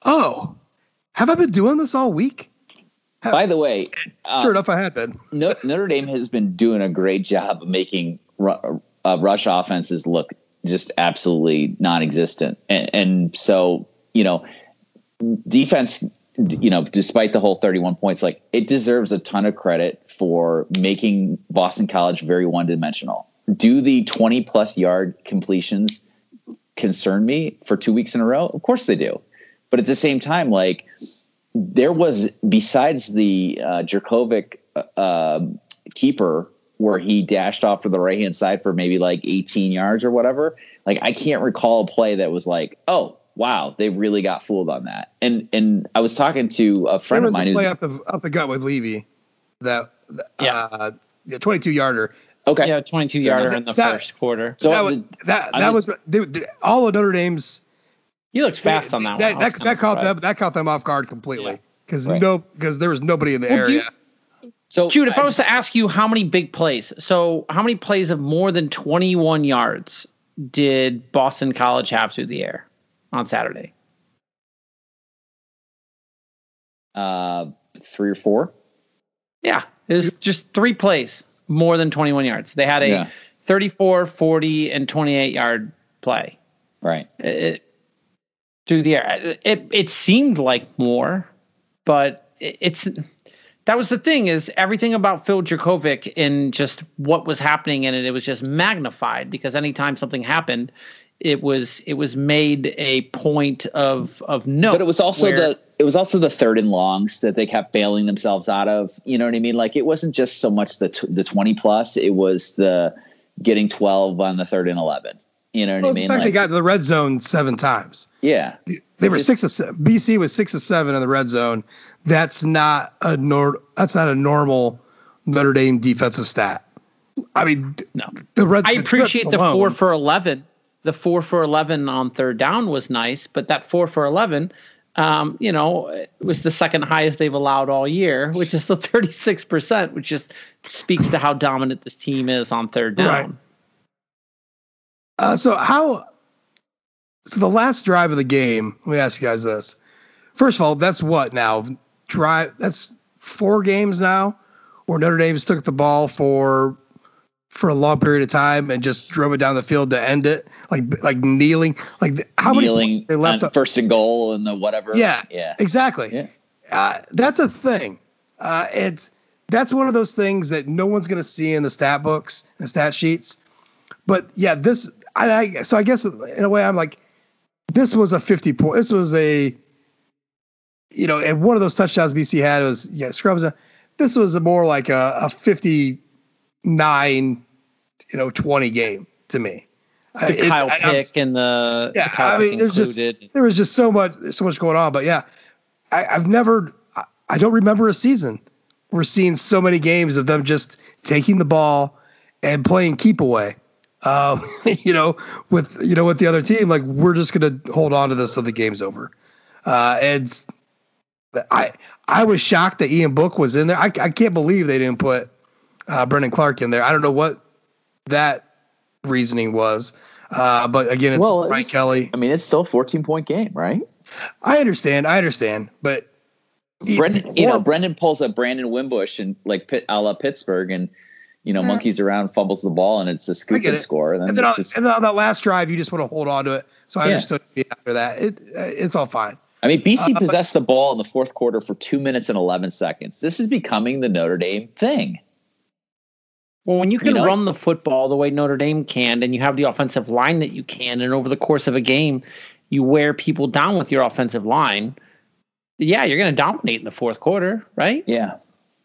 oh, have I been doing this all week? By the way, sure um, enough, I had been. Notre Dame has been doing a great job of making uh, rush offenses look just absolutely non-existent, and, and so you know, defense you know, despite the whole 31 points, like it deserves a ton of credit for making Boston College very one dimensional do the 20 plus yard completions concern me for two weeks in a row? Of course they do. But at the same time, like there was besides the uh, uh, keeper where he dashed off to the right hand side for maybe like 18 yards or whatever. Like I can't recall a play that was like, oh wow, they really got fooled on that. And and I was talking to a friend of mine who's play up the up the gut with Levy, that yeah, uh, the 22 yarder. Okay. Yeah, 22 yarder in the that, first quarter. So that was, that, that was they, they, all of Notre Dame's. He looks fast on that, that one. That, that, caught them that caught them off guard completely because yeah. right. no because there was nobody in the well, area. So, Jude, if I, I was to ask you how many big plays, so how many plays of more than 21 yards did Boston College have through the air on Saturday? Uh, three or four. Yeah, it was just three plays more than 21 yards. They had a yeah. 34, 40, and 28 yard play. Right. It, through the air. It it seemed like more, but it, it's that was the thing is everything about Phil Jurkovec and just what was happening in it, it was just magnified because anytime something happened, it was it was made a point of of note. But it was also where, the it was also the third and longs that they kept bailing themselves out of. You know what I mean? Like it wasn't just so much the t- the twenty plus; it was the getting twelve on the third and eleven. You know what well, I mean? The fact like, they got to the red zone seven times. Yeah, they were just, six of seven. BC was six of seven in the red zone. That's not a nor that's not a normal Notre Dame defensive stat. I mean, no. The red. I the appreciate the alone, four for eleven the four for 11 on third down was nice, but that four for 11, um, you know, was the second highest they've allowed all year, which is the 36%, which just speaks to how dominant this team is on third down. Right. Uh, so how, so the last drive of the game, let me ask you guys this. First of all, that's what now? Drive, that's four games now where Notre Dame's took the ball for for a long period of time and just drove it down the field to end it, like like kneeling, like how kneeling many they left up? first and goal and the whatever. Yeah, yeah, exactly. Yeah. Uh, that's a thing. Uh, it's that's one of those things that no one's going to see in the stat books and stat sheets. But yeah, this I, I so I guess in a way I'm like, this was a 50 point. This was a you know, and one of those touchdowns BC had was yeah Scrubs. This was a more like a, a 50 nine, you know, 20 game to me. The Kyle it, Pick and the yeah. The I mean, there's included. just there was just so much so much going on. But yeah, I, have never I, I don't remember a season we're seeing so many games of them just taking the ball and playing keep away. Um, you know, with you know with the other team, like we're just gonna hold on to this till the game's over. Uh, and I I was shocked that Ian Book was in there. I, I can't believe they didn't put uh, Brendon Clark in there. I don't know what that reasoning was, uh, but again, it's well, Brian Kelly. I mean, it's still a 14 point game, right? I understand. I understand, but Brendan, you know, Brendan pulls up Brandon Wimbush and like Pitt, a la Pittsburgh, and you know, yeah. monkeys around, fumbles the ball, and it's a scoop and score. And then, and then, on, just, and then, on, that last drive, you just want to hold on to it. So I yeah. understood after that. It, it's all fine. I mean, BC uh, possessed but, the ball in the fourth quarter for two minutes and 11 seconds. This is becoming the Notre Dame thing. Well, when you can you know? run the football the way Notre Dame can, and you have the offensive line that you can, and over the course of a game, you wear people down with your offensive line. Yeah, you're going to dominate in the fourth quarter, right? Yeah,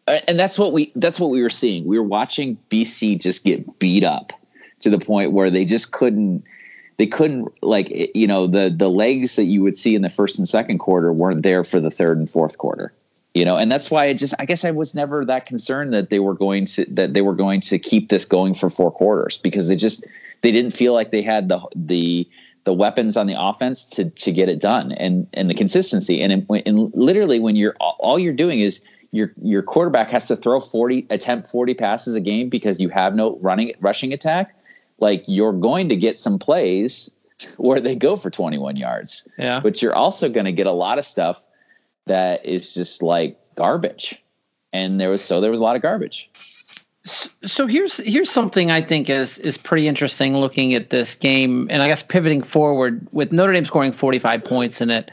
and that's what we that's what we were seeing. We were watching BC just get beat up to the point where they just couldn't they couldn't like you know the the legs that you would see in the first and second quarter weren't there for the third and fourth quarter you know and that's why i just i guess i was never that concerned that they were going to that they were going to keep this going for four quarters because they just they didn't feel like they had the the the weapons on the offense to to get it done and and the consistency and and literally when you're all you're doing is your your quarterback has to throw 40 attempt 40 passes a game because you have no running rushing attack like you're going to get some plays where they go for 21 yards yeah but you're also going to get a lot of stuff that is just like garbage. And there was so there was a lot of garbage. So here's here's something I think is is pretty interesting looking at this game, and I guess pivoting forward with Notre Dame scoring 45 points in it.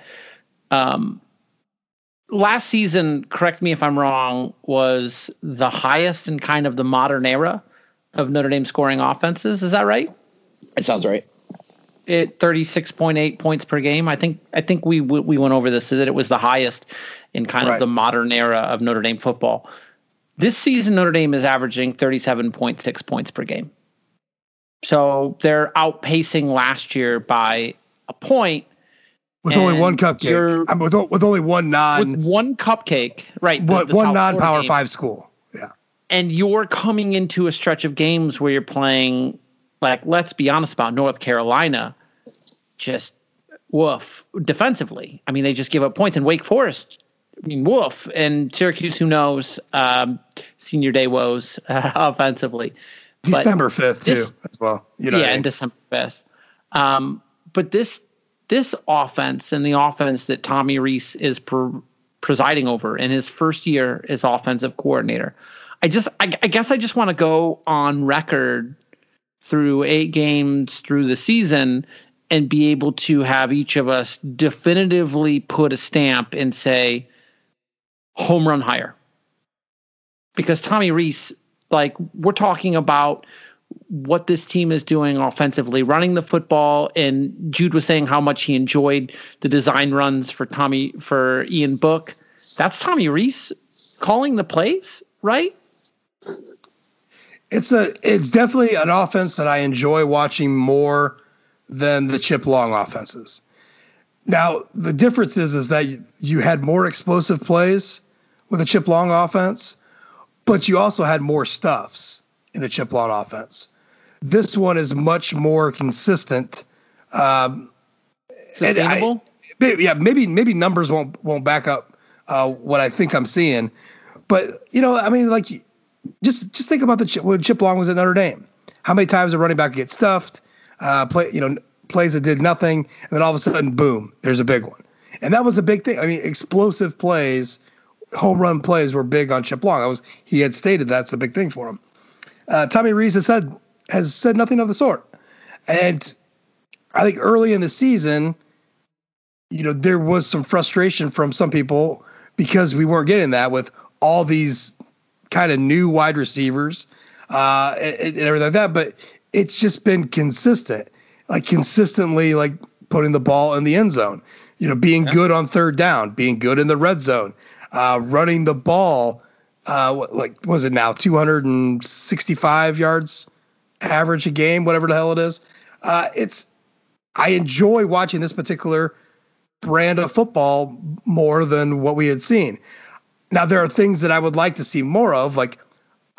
Um, last season, correct me if I'm wrong, was the highest in kind of the modern era of Notre Dame scoring offenses. Is that right? It sounds right at 36.8 points per game. I think I think we we went over this that it was the highest in kind right. of the modern era of Notre Dame football. This season Notre Dame is averaging 37.6 points per game. So they're outpacing last year by a point with only one cupcake. I mean, with, with only one non with one cupcake, right? One, one non-power game. five school. Yeah. And you're coming into a stretch of games where you're playing like, let's be honest about North Carolina, just woof defensively. I mean, they just give up points, and Wake Forest I mean, woof. And Syracuse, who knows? Um, senior day woes uh, offensively. December fifth too, as well. You know, yeah, and December fifth. Um, but this this offense and the offense that Tommy Rees is presiding over in his first year as offensive coordinator, I just I, I guess I just want to go on record through eight games through the season and be able to have each of us definitively put a stamp and say home run higher. Because Tommy Rees like we're talking about what this team is doing offensively, running the football. And Jude was saying how much he enjoyed the design runs for Tommy for Ian Book. That's Tommy Rees calling the plays, right? It's a it's definitely an offense that I enjoy watching more than the Chip Long offenses. Now the difference is is that you had more explosive plays with a Chip Long offense, but you also had more stuffs in a Chip Long offense. This one is much more consistent. Um, Sustainable. I, maybe, yeah, maybe maybe numbers won't won't back up uh, what I think I'm seeing, but you know, I mean, like just just think about the Chip, when Chip Long was at Notre Dame. How many times a running back get stuffed? Uh, play, you know, plays that did nothing, and then all of a sudden, boom, there's a big one. And that was a big thing. I mean, explosive plays, home run plays were big on Chip Long. I was he had stated that's a big thing for him. Uh, Tommy Rees has said has said nothing of the sort, and I think early in the season, you know, there was some frustration from some people because we weren't getting that with all these kind of new wide receivers uh, and, and everything like that. But it's just been consistent, like consistently, like putting the ball in the end zone. You know, being yeah. good on third down, being good in the red zone, uh, running the ball. Uh, like was it now 265 yards average a game, whatever the hell it is. Uh, it's I enjoy watching this particular brand of football more than what we had seen. Now there are things that I would like to see more of, like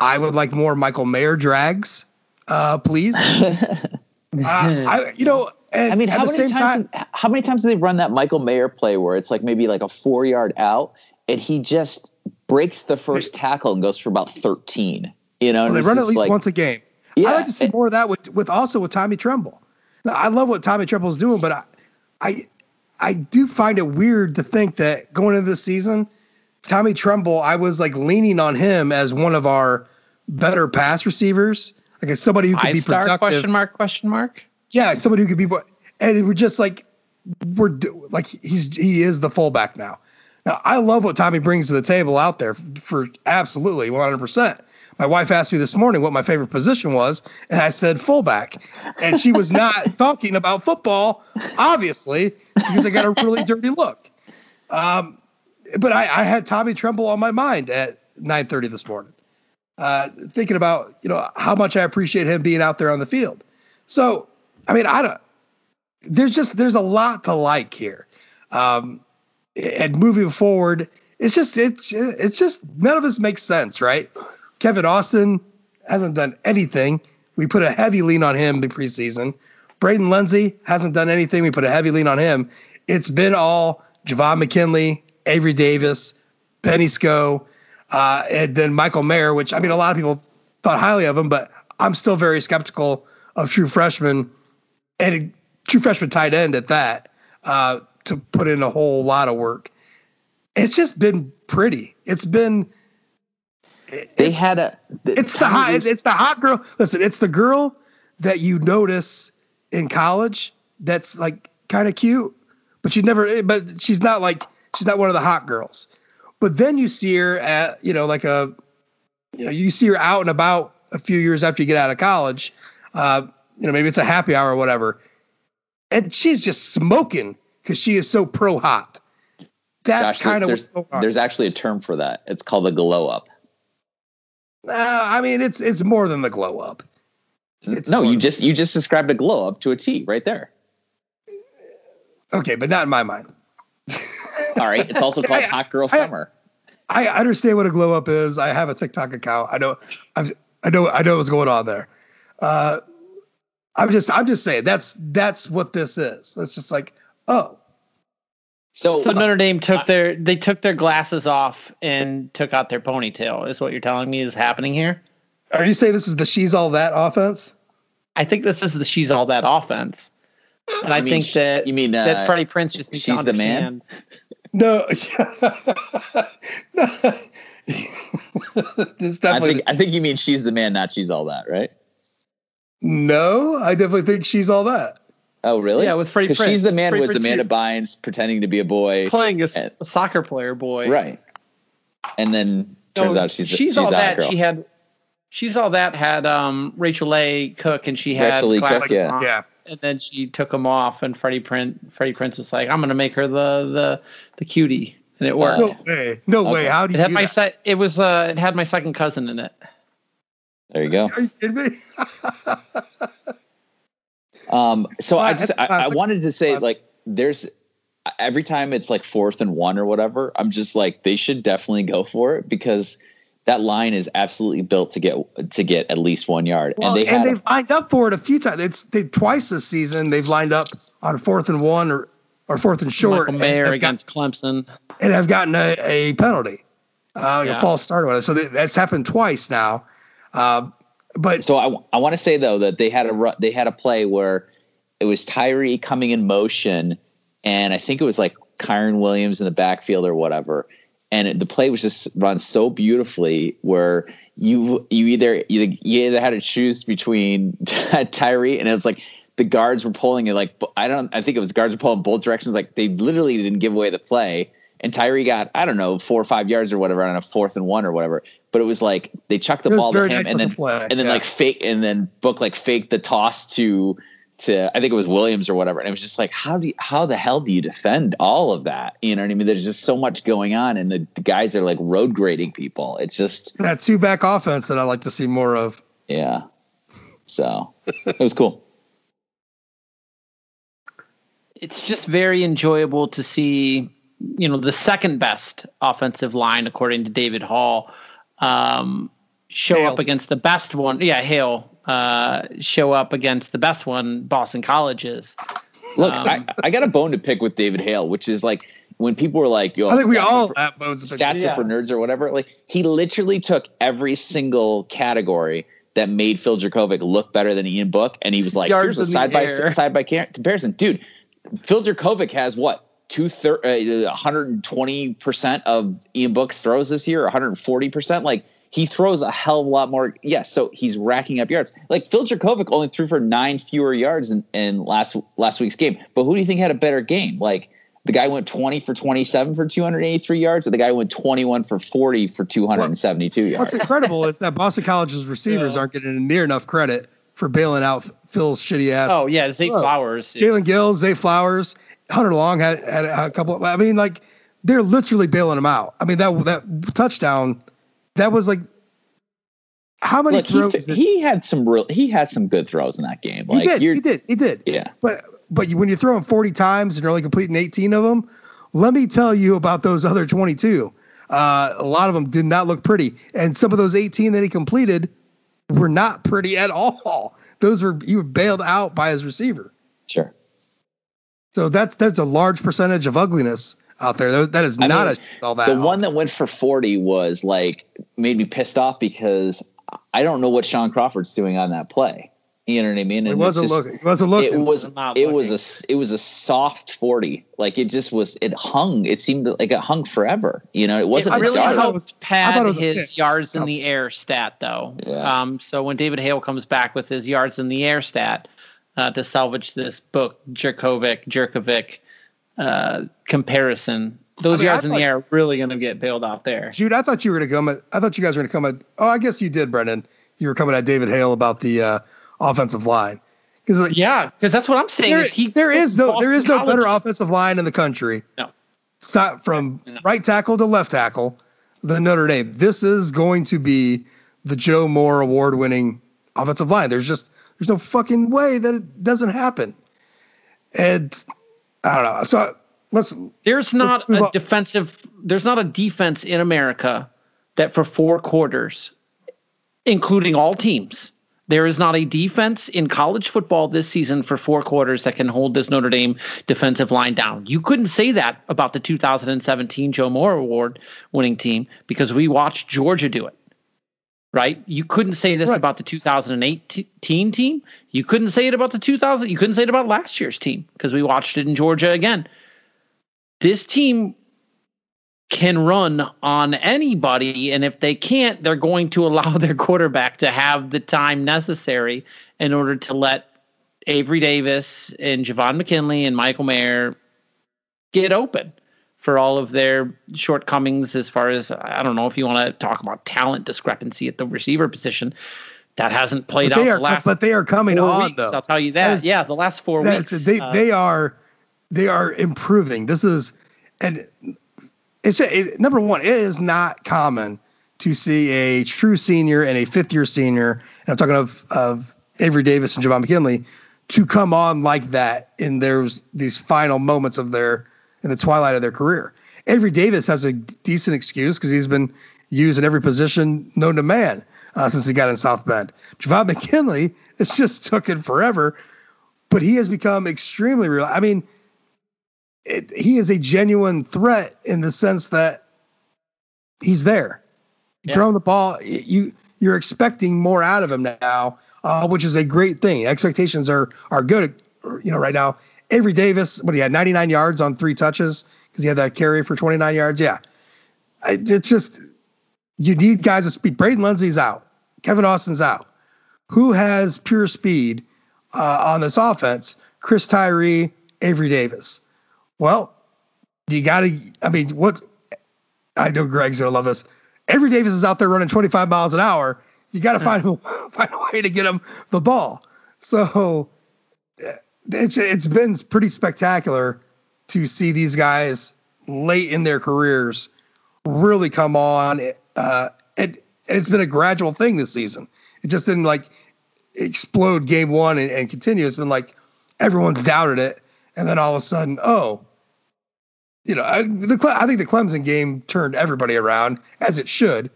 I would like more Michael Mayer drags, uh, please. uh, I, you know, I mean, how many times? Time, how many times do they run that Michael Mayer play where it's like maybe like a four yard out, and he just breaks the first tackle and goes for about thirteen? You know, well, they run at least like, once a game. Yeah, I like to see more of that with, with also with Tommy Tremble. Now, I love what Tommy Tremble is doing, but I, I I do find it weird to think that going into this season, Tommy Tremble, I was like leaning on him as one of our better pass receivers, like as somebody who could be productive. Question mark? Question mark? Yeah, somebody who could be. And we're just like we're like he's he is the fullback now. Now I love what Tommy brings to the table out there for absolutely 100. percent My wife asked me this morning what my favorite position was, and I said fullback, and she was not talking about football, obviously, because I got a really dirty look. Um, but I, I, had Tommy Tremble on my mind at 9:30 this morning, uh, thinking about you know how much I appreciate him being out there on the field. So, I mean, I don't. There's just there's a lot to like here, um, and moving forward, it's just it's it's just none of this makes sense, right? Kevin Austin hasn't done anything. We put a heavy lean on him the preseason. Braden Lenzy hasn't done anything. We put a heavy lean on him. It's been all Javon McKinley, Avery Davis, Benny Sko, uh, and then Michael Mayer, which I mean, a lot of people thought highly of him, but I'm still very skeptical of true freshman and true freshman tight end at that uh, to put in a whole lot of work. It's just been pretty. It's been. They had a. The it's the hot. It's the hot girl. Listen, it's the girl that you notice in college that's like kind of cute, but you never. But she's not like She's not one of the hot girls. But then you see her at, you know, like a, you know, you see her out and about a few years after you get out of college. Uh, you know, maybe it's a happy hour or whatever. And she's just smoking because she is so pro hot. That's kind of there's, there's actually a term for that. It's called the glow up. Uh, I mean, it's it's more than the glow up. It's no, you just you just described a glow up to a T right there. Okay, but not in my mind. All right. It's also called I, Hot Girl I, Summer. I, I understand what a glow up is. I have a TikTok account. I know. I've, I know. I know what's going on there. Uh, I'm just. I'm just saying that's that's what this is. It's just like, oh, So, so Notre Dame took their they took their glasses off and took out their ponytail. Is what you're telling me is happening here? Are you saying this is the she's all that offense? I think this is the she's all that offense. And I, I mean, think that you mean uh, that Freddie Prinze just needs she's to understand. the man. No. I think I think you mean she's the man, not she's all that, right? No, I definitely think she's all that. Oh, really? Yeah, with Freddie Prinze. She's the man Freddie was Amanda Bynes pretending to be a boy, playing a, and, a soccer player boy, right? And then turns no, out she's she's, she's all that. Girl. She had she's all that had um, Rachael Leigh Cook, and she had Rachael Leigh Cook, yeah. On, yeah. And then she took them off, and Freddie Prinze Freddie Prinze was like, "I'm going to make her the the the cutie," and it worked. No way, no okay. way. How do you? It had do my se- it was uh it had my second cousin in it. There you go. Are you kidding me? um. So I just I, I wanted to say like there's every time it's like fourth and one or whatever, I'm just like they should definitely go for it because that line is absolutely built to get to get at least one yard. Well, and they and they've lined up for it a few times. It's they twice this season. They've lined up on fourth and one or, or fourth and short. Michael Mayer against got, Clemson, and have gotten a, a penalty, uh, yeah. a false start on it. So they, that's happened twice now. Uh, but so I, I want to say though that they had a they had a play where it was Tyree coming in motion, and I think it was like Kyren Williams in the backfield or whatever and the play was just run so beautifully where you you either you, you either had to choose between Tyree and it was like the guards were pulling it like I don't I think it was guards were pulling both directions like they literally didn't give away the play and Tyree got I don't know four or five yards or whatever on a fourth and one or whatever but it was like they chucked the ball to him nice and then play. and then yeah. like fake and then book like fake the toss to to I think it was Williams or whatever. And it was just like, how do you, how the hell do you defend all of that? You know what I mean? There's just so much going on, and the, the guys are like road grading people. It's just that two back offense that I like to see more of. Yeah. So it was cool. It's just very enjoyable to see, you know, the second best offensive line according to David Hale um, show Hale. up against the best one. Yeah, Hale uh, show up against the best one, Boston Colleges. Look, um, I, I got a bone to pick with David Hale, which is like when people were like, "Yo, I think we all for, have bones to pick. Stats yeah. are for nerds or whatever." Like he literally took every single category that made Phil Jurkovec look better than Ian Book, and he was like, Yards "Here's a side by side by comparison, dude." Phil Jurkovec has what two third, uh, 120 percent of Ian Book's throws this year, 140 percent. Like he throws a hell of a lot more. Yes, so he's racking up yards. Like Phil Jurkovec only threw for nine fewer yards in, in last last week's game. But who do you think had a better game? Like the guy went 20 for 27 for 283 yards, or the guy went 21 for 40 for 272 well, yards. What's incredible is that Boston College's receivers yeah. aren't getting near enough credit for bailing out Phil's shitty ass. Oh yeah, Zay Flowers, Jaelen Gill, Zay Flowers, Hunter Long had, had a couple. Of, I mean, like they're literally bailing him out. I mean that that touchdown that was like how many Look, throws? He, had some real. He had some good throws in that game. Like, he did. He did. He did. Yeah. But but when you throw him 40 times and you're only completing 18 of them, let me tell you about those other 22. Uh, a lot of them did not look pretty, and some of those 18 that he completed were not pretty at all. Those were he was bailed out by his receiver. Sure. So that's that's a large percentage of ugliness out there. That is not mean, a all that. The one that went for 40 was like made me pissed off because I don't know what Shaun Crawford's doing on that play. You know what I mean? And it wasn't just, looking. It wasn't looking. It was. It was a. It was a soft forty. Like it just was. It hung. It seemed like it hung forever. You know, it wasn't. It really dark. helped pad his yards in the air stat, though. Yeah. Um. So when David Hale comes back with his yards in the air stat uh, to salvage this book, Jurkovec, Jurkovec uh, comparison, those I mean, yards in the air are really going to get bailed out there. Jude, I thought you were going to come at, I thought you guys were going to come at, oh, I guess you did, Brendan. You were coming at David Hale about the uh, offensive line. Cause like, yeah, because that's what I'm saying. There is, he there is no there is no better offensive line in the country. No, not from no. right tackle to left tackle than Notre Dame. This is going to be the Joe Moore award winning offensive line. There's just there's no fucking way that it doesn't happen. And I don't know. So let's there's not let's a defensive there's not a defense in America that for four quarters, including all teams, There is not a defense in college football this season for four quarters that can hold this Notre Dame defensive line down. You couldn't say that about the 2017 Joe Moore Award winning team because we watched Georgia do it. Right? You couldn't say this right. about the 2018 team. You couldn't say it about the 2000. You couldn't say it about last year's team because we watched it in Georgia again. This team can run on anybody. And if they can't, they're going to allow their quarterback to have the time necessary in order to let Avery Davis and Javon McKinley and Michael Mayer get open for all of their shortcomings as far as I don't know if you want to talk about talent discrepancy at the receiver position. That hasn't played out are, the last but they are coming on weeks, though. I'll tell you that. that is, yeah, the last four weeks. They uh, they are they are improving. This is and it's it, number one. It is not common to see a true senior and a fifth year senior. And I'm talking of of Avery Davis and Javon McKinley to come on like that in there's these final moments of their in the twilight of their career. Avery Davis has a decent excuse because he's been used in every position known to man uh, since he got in South Bend. Javon McKinley, it's just took it forever, but he has become extremely real. I mean, it, he is a genuine threat in the sense that he's there. Yeah. Throwing the ball, you you're expecting more out of him now, uh, which is a great thing. Expectations are are good. You know, right now, Avery Davis, what he had 99 yards on three touches because he had that carry for 29 yards. Yeah, it's just you need guys of speed. Braden Lenzy's out. Kevin Austin's out. Who has pure speed uh, on this offense? Chris Tyree, Avery Davis. Well, you got to. I mean, what? I know Greg's gonna love this. Avery Davis is out there running 25 miles an hour. You got to find find a way to get him the ball. So it's it's been pretty spectacular to see these guys late in their careers really come on. Uh, and, and it's been a gradual thing this season. It just didn't like explode game one and, and continue. It's been like everyone's doubted it, and then all of a sudden, oh, you know, I, the I think the Clemson game turned everybody around as it should.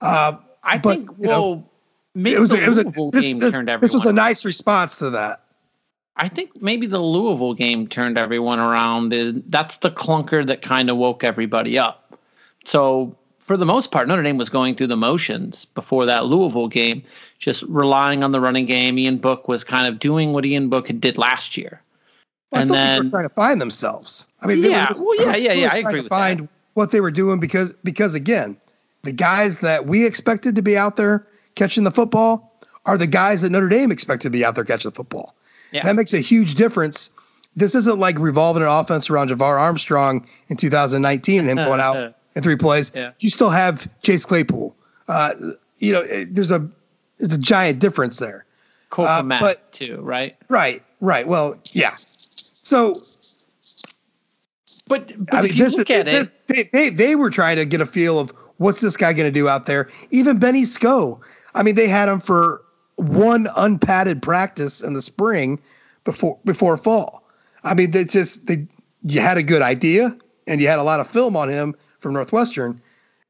Uh, I but, think well, know, it was a, it was a, this, game this, turned everyone. This was a nice response to that. I think maybe the Louisville game turned everyone around. That's the clunker that kind of woke everybody up. So for the most part, Notre Dame was going through the motions before that Louisville game, just relying on the running game. Ian Book was kind of doing what Ian Book did last year. Well, and then trying to find themselves. I mean, yeah, well, yeah, yeah, yeah. I agree with find that. what they were doing because because again, the guys that we expected to be out there catching the football are the guys that Notre Dame expected to be out there catching the football. Yeah. That makes a huge difference. This isn't like revolving an offense around Jafar Armstrong in 2019 and him going out in three plays. Yeah. You still have Chase Claypool. Uh, you know, it, there's a there's a giant difference there. Copa uh, but, too, right? Right, right. Well, yeah. So, but, but I mean, this is, this, they, they they were trying to get a feel of what's this guy going to do out there. Even Benny Sko. I mean, they had him for one unpadded practice in the spring before before fall. I mean, they just they you had a good idea and you had a lot of film on him from Northwestern,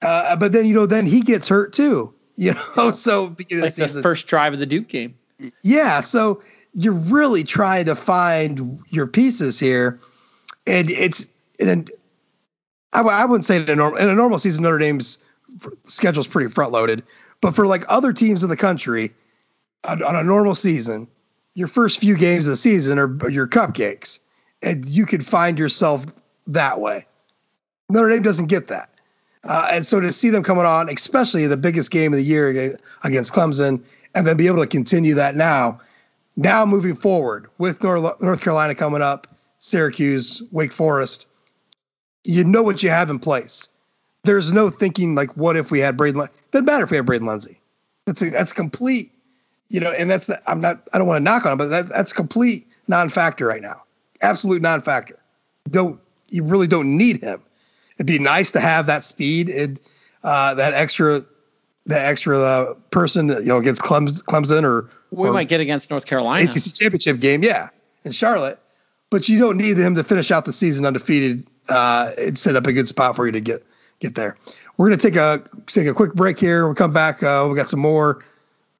uh, but then you know then he gets hurt too. You know, so beginning like the, the first drive of the Duke game. Yeah, so you're really trying to find your pieces here, and it's and I, I wouldn't say in a normal in a normal season Notre Dame's schedule's pretty front loaded, but for like other teams in the country, on, a normal season, your first few games of the season are, your cupcakes, and you can find yourself that way. Notre Dame doesn't get that. Uh, and so to see them coming on, especially the biggest game of the year against Clemson, and then be able to continue that now, now moving forward with North, Carolina coming up, Syracuse, Wake Forest, you know what you have in place. There's no thinking like, what if we had Braden? Doesn't matter if we have Braden Lenzy. That's a, that's complete you know, and that's the, I'm not I don't want to knock on him, but that, that's complete non-factor right now, absolute non-factor. Don't you really don't need him? It'd be nice to have that speed and uh, that extra that extra uh, person that you know against Clemson, or we or might get against North Carolina ACC championship game, yeah, in Charlotte. But you don't need him to finish out the season undefeated uh, and set up a good spot for you to get get there. We're gonna take a take a quick break here. We'll come back. Uh, we got some more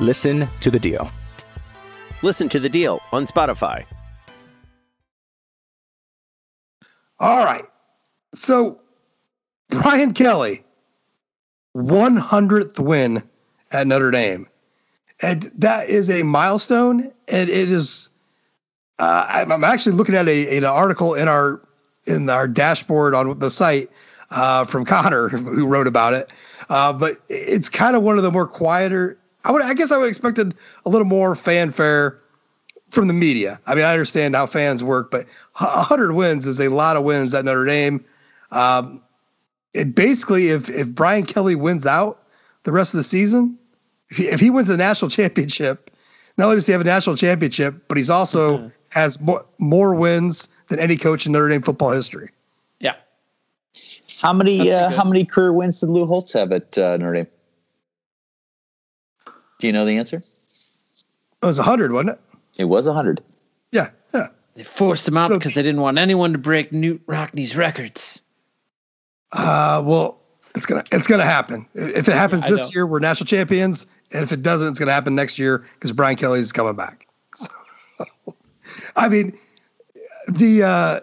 Listen to the deal. Listen to the deal on Spotify. All right. So, Brian Kelly, 100th win at Notre Dame. And that is a milestone. And it is, uh, I'm actually looking at a, an article in our in our dashboard on the site uh, from Connor, who wrote about it. Uh, but it's kind of one of the more quieter. I would, I guess, I would have expected a little more fanfare from the media. I mean, I understand how fans work, but 100 wins is a lot of wins at Notre Dame. Um, it basically, if if Brian Kelly wins out the rest of the season, if he, if he wins the national championship, not only does he have a national championship, but he's also mm-hmm. has more more wins than any coach in Notre Dame football history. Yeah. How many uh, how many career wins did Lou Holtz have at uh, Notre Dame? Do you know the answer? It was 100, wasn't it? It was 100. Yeah, yeah. They forced him out because they didn't want anyone to break Knute Rockne's records. Uh, well, it's gonna it's gonna happen. If it happens yeah, this year, we're national champions, and if it doesn't, it's gonna happen next year because Brian Kelly is coming back. So, I mean, the uh,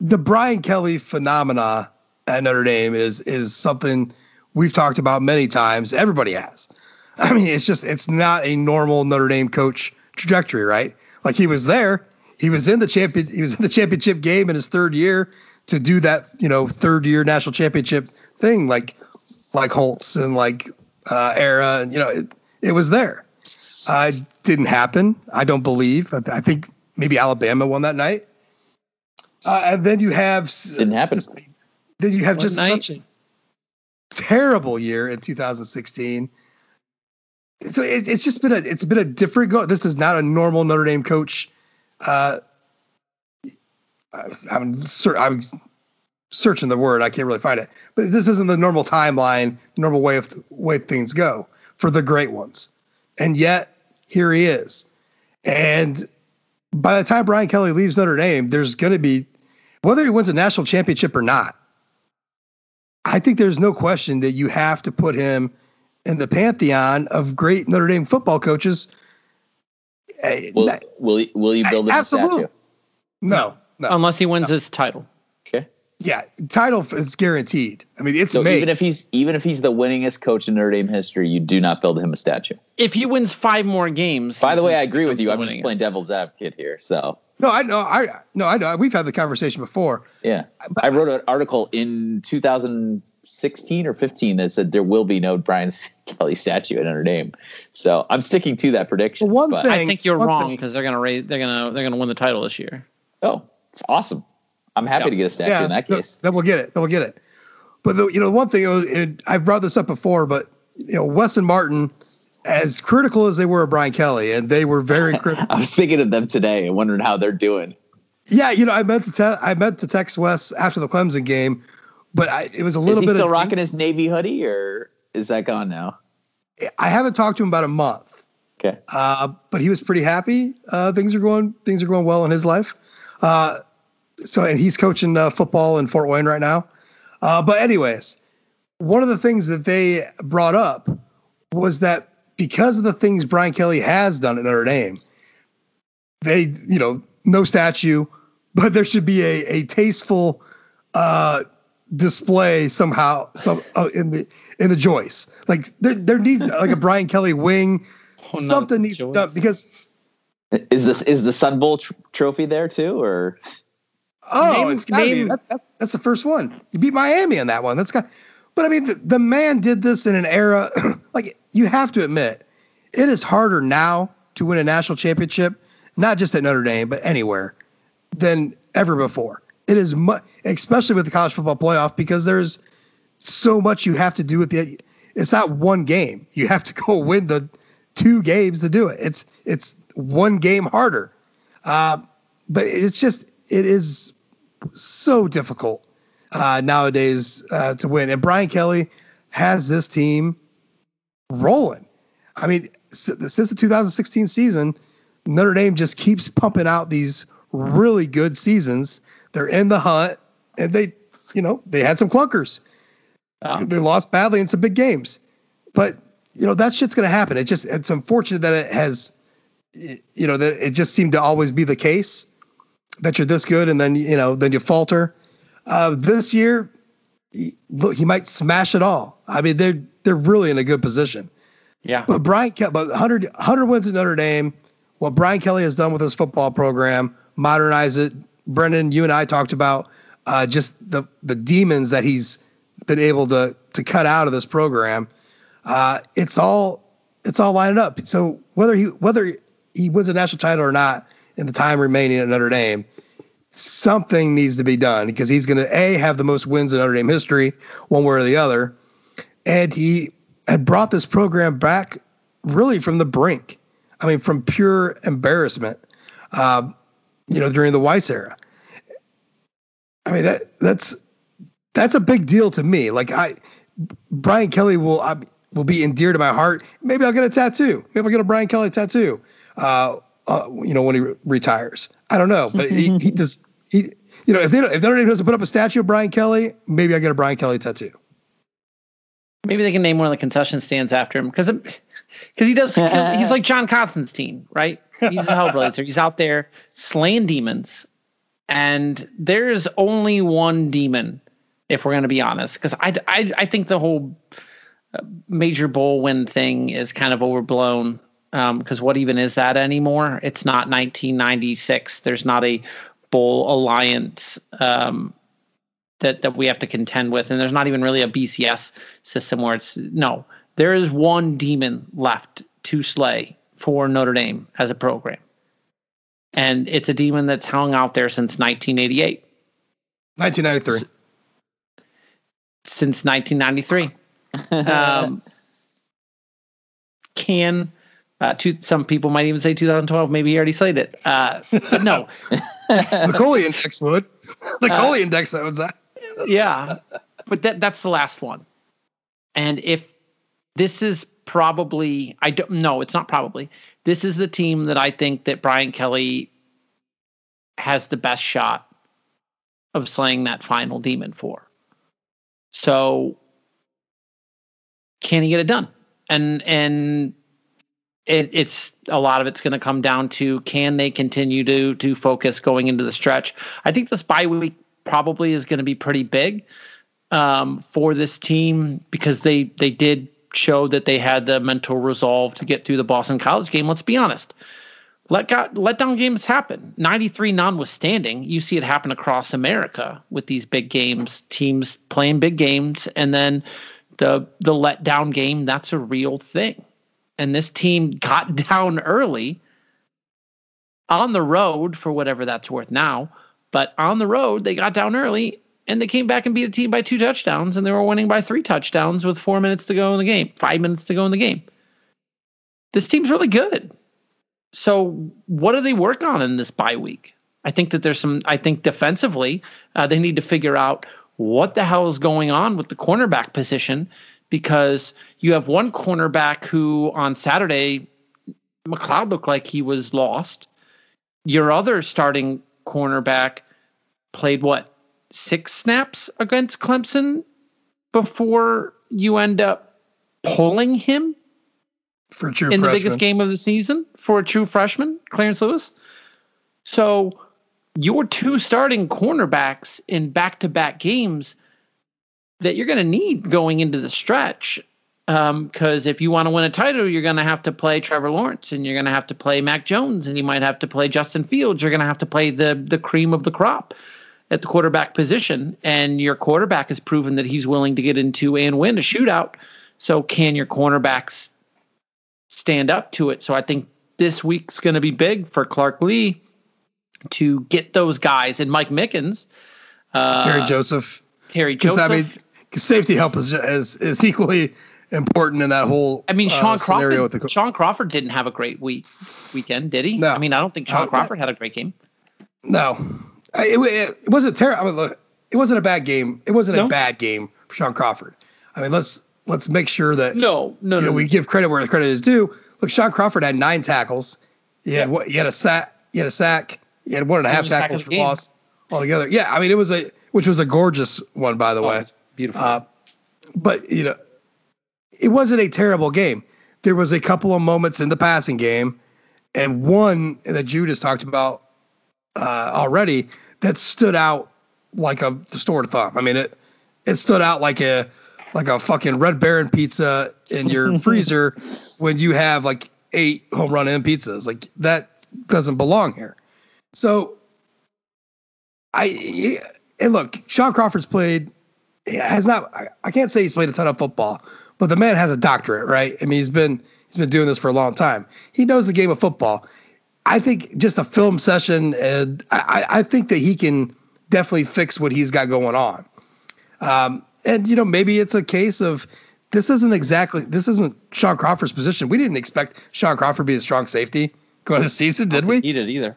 the Brian Kelly phenomena at Notre Dame is is something we've talked about many times. Everybody has. I mean, it's just it's not a normal Notre Dame coach trajectory, right? Like he was there, he was in the champion, he was in the championship game in his third year to do that, you know, third year national championship thing, like like Holtz and like uh, Ara, and you know, it, it was there. Uh, it didn't happen. I don't believe. I, I think maybe Alabama won that night. Uh, and then you have didn't happen. Then you have just night? such a terrible year in 2016 so it, it's just been a it's been a different go. This is not a normal Notre Dame coach. Uh, I'm I'm searching the word. I can't really find it, but this isn't the normal timeline, normal way of way things go for the great ones. And yet here he is. And by the time Brian Kelly leaves Notre Dame, there's going to be whether he wins a national championship or not. I think there's no question that you have to put him in the pantheon of great Notre Dame football coaches. Uh, will, that, will, will you build him absolutely. a statue? No, no. Unless he wins no. his title. Okay. Yeah, title is guaranteed. I mean, it's so made. even if he's even if he's the winningest coach in Notre Dame history, you do not build him a statue. If he wins five more games. By the way, I agree with you. I'm just playing devil's advocate here. So. No, I know. I no, I know. We've had the conversation before. Yeah, but, I wrote an article in 2016 or 15 that said there will be no Brian Kelly statue at Notre Dame. So I'm sticking to that prediction. Well, one thing, I think you're wrong because they're gonna raise, they're gonna they're gonna win the title this year. Oh, it's awesome! I'm happy to get a statue yeah, in that case. Then we'll get it. Then we'll get it. But the, you know, one thing was, it, I've brought this up before, but you know, Wes and Martin, as critical as they were of Brian Kelly, and they were very critical. I was thinking of them today and wondering how they're doing. Yeah, you know, I meant to te- I meant to text Wes after the Clemson game but I, it was a little is he bit. Still rocking his navy hoodie, or is that gone now? I haven't talked to him about a month. Okay. Uh, but he was pretty happy. Uh, things are going things are going well in his life. Uh, so and he's coaching uh, football in Fort Wayne right now. Uh, but anyways, one of the things that they brought up was that because of the things Brian Kelly has done at Notre Dame, they you know no statue, but there should be a a tasteful uh, display somehow some uh, in the in the Joyce. Like there there needs like a Brian Kelly wing. Oh, something needs to done because Is this is the Sun Bowl tr- trophy there too, or? Oh, name, it's gotta name, be. That's, that's, that's the first one. You beat Miami on that one. That's got. But I mean, the, the man did this in an era like you have to admit, it is harder now to win a national championship, not just at Notre Dame, but anywhere, than ever before. It is much, especially with the college football playoff, because there's so much you have to do with the. It's not one game. You have to go win the two games to do it. It's it's one game harder. Uh, but it's just it is so difficult uh, nowadays uh, to win. And Brian Kelly has this team rolling. I mean, since the 2016 season, Notre Dame just keeps pumping out these really good seasons. They're in the hunt, and they, you know, they had some clunkers. They lost badly in some big games, but you know that shit's going to happen. It just it's unfortunate that it has, you know, that it just seemed to always be the case that you're this good and then you know then you falter. Uh, this year, he, look, he might smash it all. I mean, they're they're really in a good position. Yeah. But Brian, but 100, 100 wins at Notre Dame. What Brian Kelly has done with his football program, modernize it. Brendan, you and I talked about uh, just the the demons that he's been able to to cut out of this program. Uh, it's all it's all lined up. So whether he whether he wins a national title or not in the time remaining at Notre Dame, something needs to be done because he's going to a have the most wins in Notre Dame history, one way or the other, and he had brought this program back really from the brink. I mean, from pure embarrassment. Uh, you know, during the Weiss era. I mean, that, that's that's a big deal to me. Like I, Brian Kelly will I, will be endeared to my heart. Maybe I'll get a tattoo. Maybe I'll get a Brian Kelly tattoo. Uh, uh, you know, when he re- retires. I don't know, but he, he just he. You know, if they don't, if Notre Dame doesn't put up a statue of Brian Kelly, maybe I get a Brian Kelly tattoo. Maybe they can name one of the concession stands after him because because he does he's like John Constantine, right? He's a Hellblazer. He's out there slaying demons, and there's only one demon, if we're going to be honest. Because I, I I think the whole uh, major bowl win thing is kind of overblown. Because um, what even is that anymore? It's not 1996. There's not a bowl alliance um, that that we have to contend with, and there's not even really a BCS system where it's no. There is one demon left to slay for Notre Dame as a program, and it's a demon that's hung out there since 1988. 1993. Since 1993. um, can uh, two, some people might even say 2012. Maybe he already slayed it. Uh, but no. the Coley index would. The Coley uh, index owns that yeah, but that that's the last one. And if this is probably, I don't know, it's not probably. This is the team that I think that Brian Kelly has the best shot of slaying that final demon for. So can he get it done? And and it, it's a lot of it's going to come down to can they continue to to focus going into the stretch. I think this bye week probably is going to be pretty big um, for this team because they they did show that they had the mental resolve to get through the Boston College game. Let's be honest. Let got let down games happen. 93 notwithstanding, you see it happen across America with these big games, teams playing big games, and then the the letdown game, that's a real thing. And this team got down early on the road for whatever that's worth now but on the road, they got down early and they came back and beat a team by two touchdowns, and they were winning by three touchdowns with four minutes to go in the game, five minutes to go in the game. This team's really good. So, what do they work on in this bye week? I think that there's some. I think defensively, uh, they need to figure out what the hell is going on with the cornerback position because you have one cornerback who on Saturday, McCloud looked like he was lost. Your other starting cornerback, played what six snaps against Clemson before you end up pulling him for true in freshman. the biggest game of the season for a true freshman, Clarence Lewis. So your two starting cornerbacks in back-to-back games that you're going to need going into the stretch because um, if you want to win a title, you're going to have to play Trevor Lawrence, and you're going to have to play Mac Jones, and you might have to play Justin Fields. You're going to have to play the the cream of the crop at the quarterback position, and your quarterback has proven that he's willing to get into and win a shootout. So can your cornerbacks stand up to it? So I think this week's going to be big for Clark Lea to get those guys and Mike Mickens, uh, Terry Joseph, Terry Joseph. I mean, safety help is, is is equally important in that whole. I mean, Shaun uh, Crawford. The, Shaun Crawford didn't have a great week weekend, did he? No. I mean, I don't think Shaun uh, Crawford had a great game. No, it, it, it wasn't terrible. I mean, look, it wasn't a bad game. It wasn't no? a bad game for Shaun Crawford. I mean, let's let's make sure that no, no, no, know, we give credit where the credit is due. Look, Shaun Crawford had nine tackles. He had what? He had a sack. He had a sack. He had one and a half tackles for loss altogether. Yeah, I mean, it was a which was a gorgeous one, by the oh, way. Beautiful. Uh, but you know, it wasn't a terrible game. There was a couple of moments in the passing game, and one that Judas talked about uh, already that stood out like a stored thumb. I mean, it it stood out like a like a fucking Red Baron pizza in your freezer when you have like eight Home Run Inn pizzas. Like that doesn't belong here. So I and look, Shaun Crawford's played has not I can't say he's played a ton of football, but the man has a doctorate, right? I mean, he's been he's been doing this for a long time. He knows the game of football. I think just a film session, and I, I think that he can definitely fix what he's got going on. Um, and you know, maybe it's a case of this isn't exactly this isn't Shaun Crawford's position. We didn't expect Shaun Crawford to be a strong safety going to the season, did we? He did either.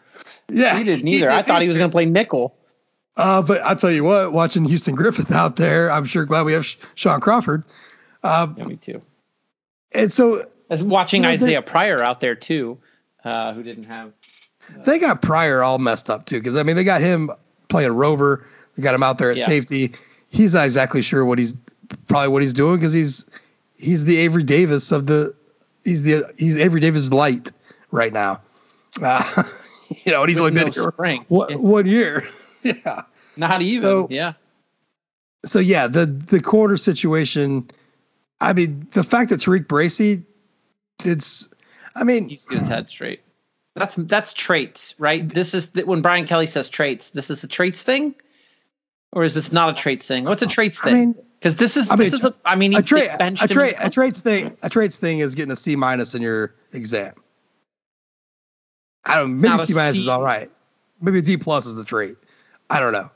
Yeah, he didn't either. I thought he was going to play nickel. Uh, but I'll tell you what, watching Houston Griffith out there, I'm sure glad we have Shaun Crawford. Um, yeah, me too. And so As watching you know, Isaiah they, Pryor out there too, uh, who didn't have. Uh, they got Pryor all messed up too, because I mean they got him playing rover. They got him out there at yeah. safety. He's not exactly sure what he's probably what he's doing because he's he's the Avery Davis of the he's the he's Avery Davis light right now. Uh, you know, and he's With only been no here one, one year. yeah. Not even. So, yeah. So yeah, the the quarter situation I mean, the fact that TaRiq Bracy it's I mean he's got his head straight. That's that's traits, right? This is the, when Brian Kelly says traits. This is a traits thing, or is this not a traits thing? What's a traits thing? I mean, because this is I mean, this is a, I mean, a trait a trait a traits thing a traits thing is getting a C minus in your exam. I don't know, maybe C minus is all right. Maybe a D plus is the trait. I don't know.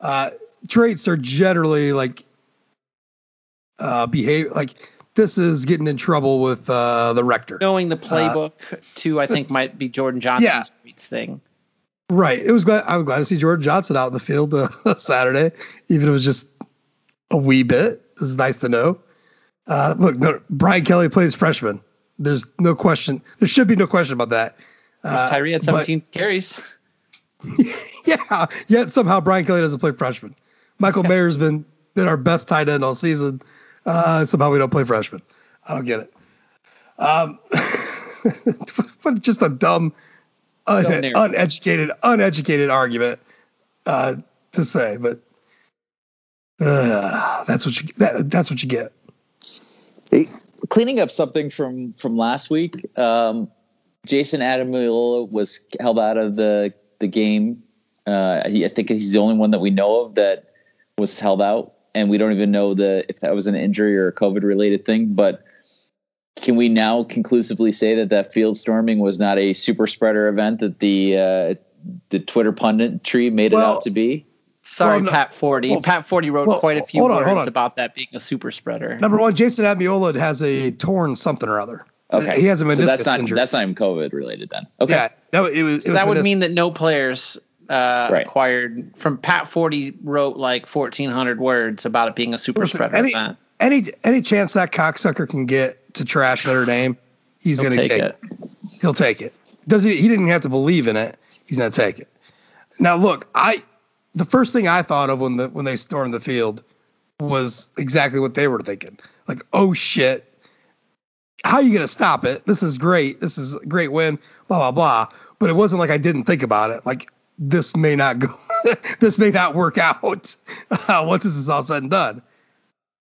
Uh, traits are generally like uh, behave like this is getting in trouble with uh, the rector. Knowing the playbook uh, too, I think might be Jordan Johnson's yeah. thing. Right. It was glad I was glad to see Jordan Johnson out in the field uh, Saturday, even if it was just a wee bit. It's nice to know. Uh, look, no, Brian Kelly plays freshman. There's no question. There should be no question about that. Uh, Tyree had 17 but, carries. yeah. Yet somehow Brian Kelly doesn't play freshman. Michael Mayer's been been our best tight end all season. Uh, somehow we don't play freshman. I don't get it. Um, but just a dumb, un- uneducated, uneducated argument uh, to say. But uh, that's what you that, that's what you get. Hey, cleaning up something from from last week. Um, Jayson Ademilola was held out of the the game. Uh, he, I think he's the only one that we know of that was held out and we don't even know the if that was an injury or a COVID related thing. But can we now conclusively say that that field storming was not a super spreader event that the uh, the Twitter pundit tree made well, it out to be? Sorry, well, no, Pat Forde. Well, Pat Forde wrote well, quite a few on, words about that being a super spreader. Number one, Jayson Ademilola has a torn something or other. Okay, he has a meniscus so that's not, injury. That's not even COVID related then. Okay, yeah, no, it was. It so was that would mean that no players uh, right. acquired from Pat Forde wrote like 1,400 words about it being a super Listen, spreader any, event. Any any chance that cocksucker can get to trash Notre Dame, he's going to take, take it. it. He'll take it. Does he? He didn't have to believe in it. He's going to take it. Now look, I the first thing I thought of when the when they stormed the field was exactly what they were thinking. Like, oh shit, how are you going to stop it? This is great. This is a great win. Blah blah blah. But it wasn't like I didn't think about it. Like this may not go, this may not work out uh, once this is all said and done.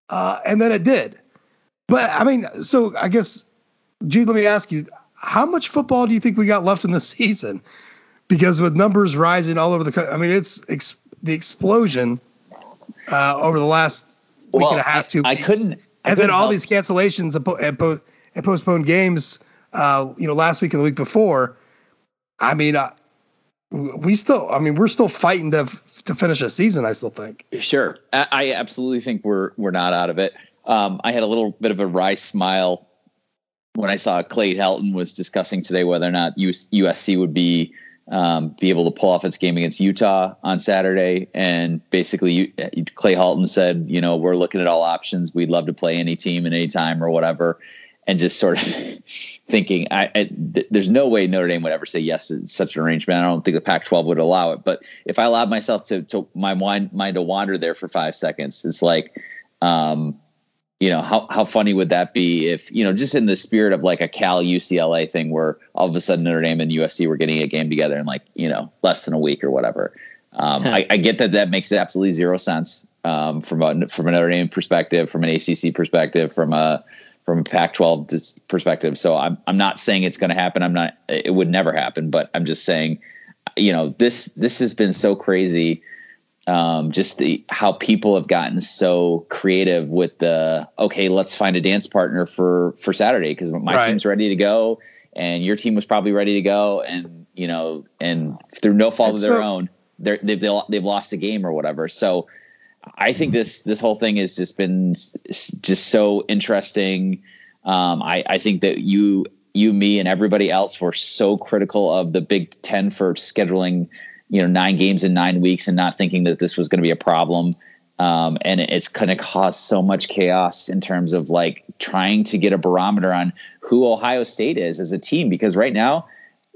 Uh, and then it did. But I mean, so I guess, Jude, let me ask you, how much football do you think we got left in the season? Because with numbers rising all over the country, I mean, it's ex- the explosion uh, over the last week well, and a half, two I, weeks. I couldn't. I and couldn't then all help. these cancellations and, po- and, po- and postponed games, uh, you know, last week and the week before. I mean, uh, we still, I mean, we're still fighting to to finish a season. I still think. Sure, I, I absolutely think we're we're not out of it. Um, I had a little bit of a wry smile when I saw Clay Helton was discussing today whether or not US, USC would be um, be able to pull off its game against Utah on Saturday. And basically, Clay Helton said, you know, we're looking at all options. We'd love to play any team at any time or whatever. And just sort of thinking, I, I, th- there's no way Notre Dame would ever say yes to such an arrangement. I don't think the Pac-12 would allow it. But if I allowed myself to, to my mind, mind to wander there for five seconds, it's like, um, you know, how, how funny would that be if, you know, just in the spirit of like a Cal UCLA thing where all of a sudden Notre Dame and USC were getting a game together in like, you know, less than a week or whatever. Um, I, I, get that that makes absolutely zero sense um, from a, from a Notre Dame perspective, from an ACC perspective, from a, from a Pac-12 perspective. So I'm, I'm not saying it's going to happen. I'm not, it would never happen, but I'm just saying, you know, this, this has been so crazy um, just the how people have gotten so creative with the okay, let's find a dance partner for for Saturday because my right. team's ready to go and your team was probably ready to go and you know and through no fault of their so, own they're, they've they've lost a game or whatever. So I think this this whole thing has just been just so interesting. Um, I I think that you you me and everybody else were so critical of the Big Ten for scheduling you know nine games in nine weeks and not thinking that this was going to be a problem. Um, and it's going to cause so much chaos in terms of like trying to get a barometer on who ohio state is as a team because right now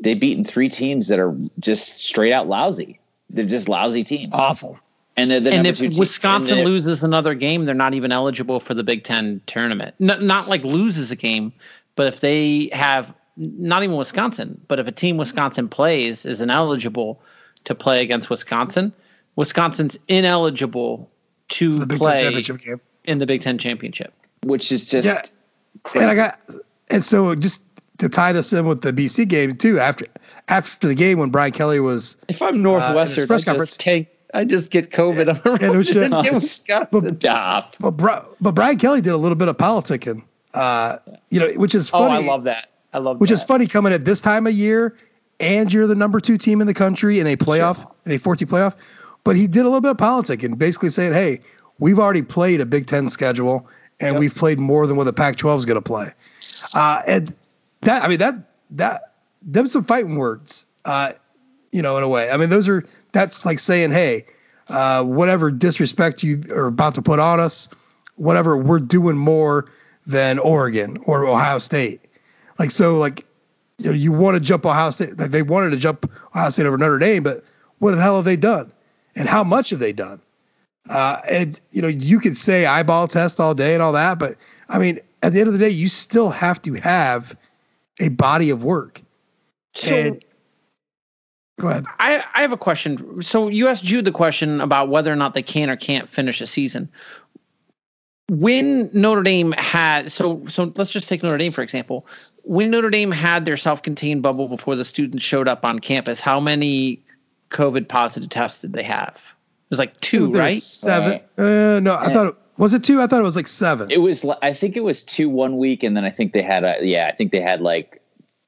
they've beaten three teams that are just straight out lousy. They're just lousy teams. Awful and, the and if Wisconsin team, loses another game, they're not even eligible for the Big Ten tournament. N- not like loses a game, but if they have not even Wisconsin, but if a team Wisconsin plays is ineligible, to play against Wisconsin. Wisconsin's ineligible to play in the Big Ten championship, which is just yeah. Crazy. And I got and so just to tie this in with the BC game too. After after the game when Brian Kelly was, if I'm Northwestern, uh, press I conference, just take. I just get COVID. I'm and it was Wisconsin. But, Stop. But, but Brian Kelly did a little bit of politicking, uh, you know, which is funny. Oh, I love that. I love which that. is funny coming at this time of year and you're the number two team in the country in a playoff, sure. in a 14 playoff. But he did a little bit of politics and basically saying, hey, we've already played a Big Ten schedule and yep. we've played more than what the Pac-12 is going to play. Uh, and that, I mean, that, that, them some fighting words, uh, you know, in a way. I mean, those are, that's like saying, hey, uh, whatever disrespect you are about to put on us, whatever, we're doing more than Oregon or Ohio State. Like, so, like, you know, you want to jump Ohio State. Like, they wanted to jump Ohio State over Notre Dame, but what the hell have they done? And how much have they done? Uh, and you know, you could say eyeball test all day and all that, but I mean, at the end of the day, you still have to have a body of work. So, and, go ahead. I, I have a question. So you asked Jude the question about whether or not they can or can't finish a season when Notre Dame had so so let's just take Notre Dame for example. When Notre Dame had their self-contained bubble before the students showed up on campus, how many COVID positive tests did they have? It was like two, was right? Seven. Uh, no, I thought was it two? I thought it was like seven. It was. I think it was two one week, and then I think they had a yeah. I think they had like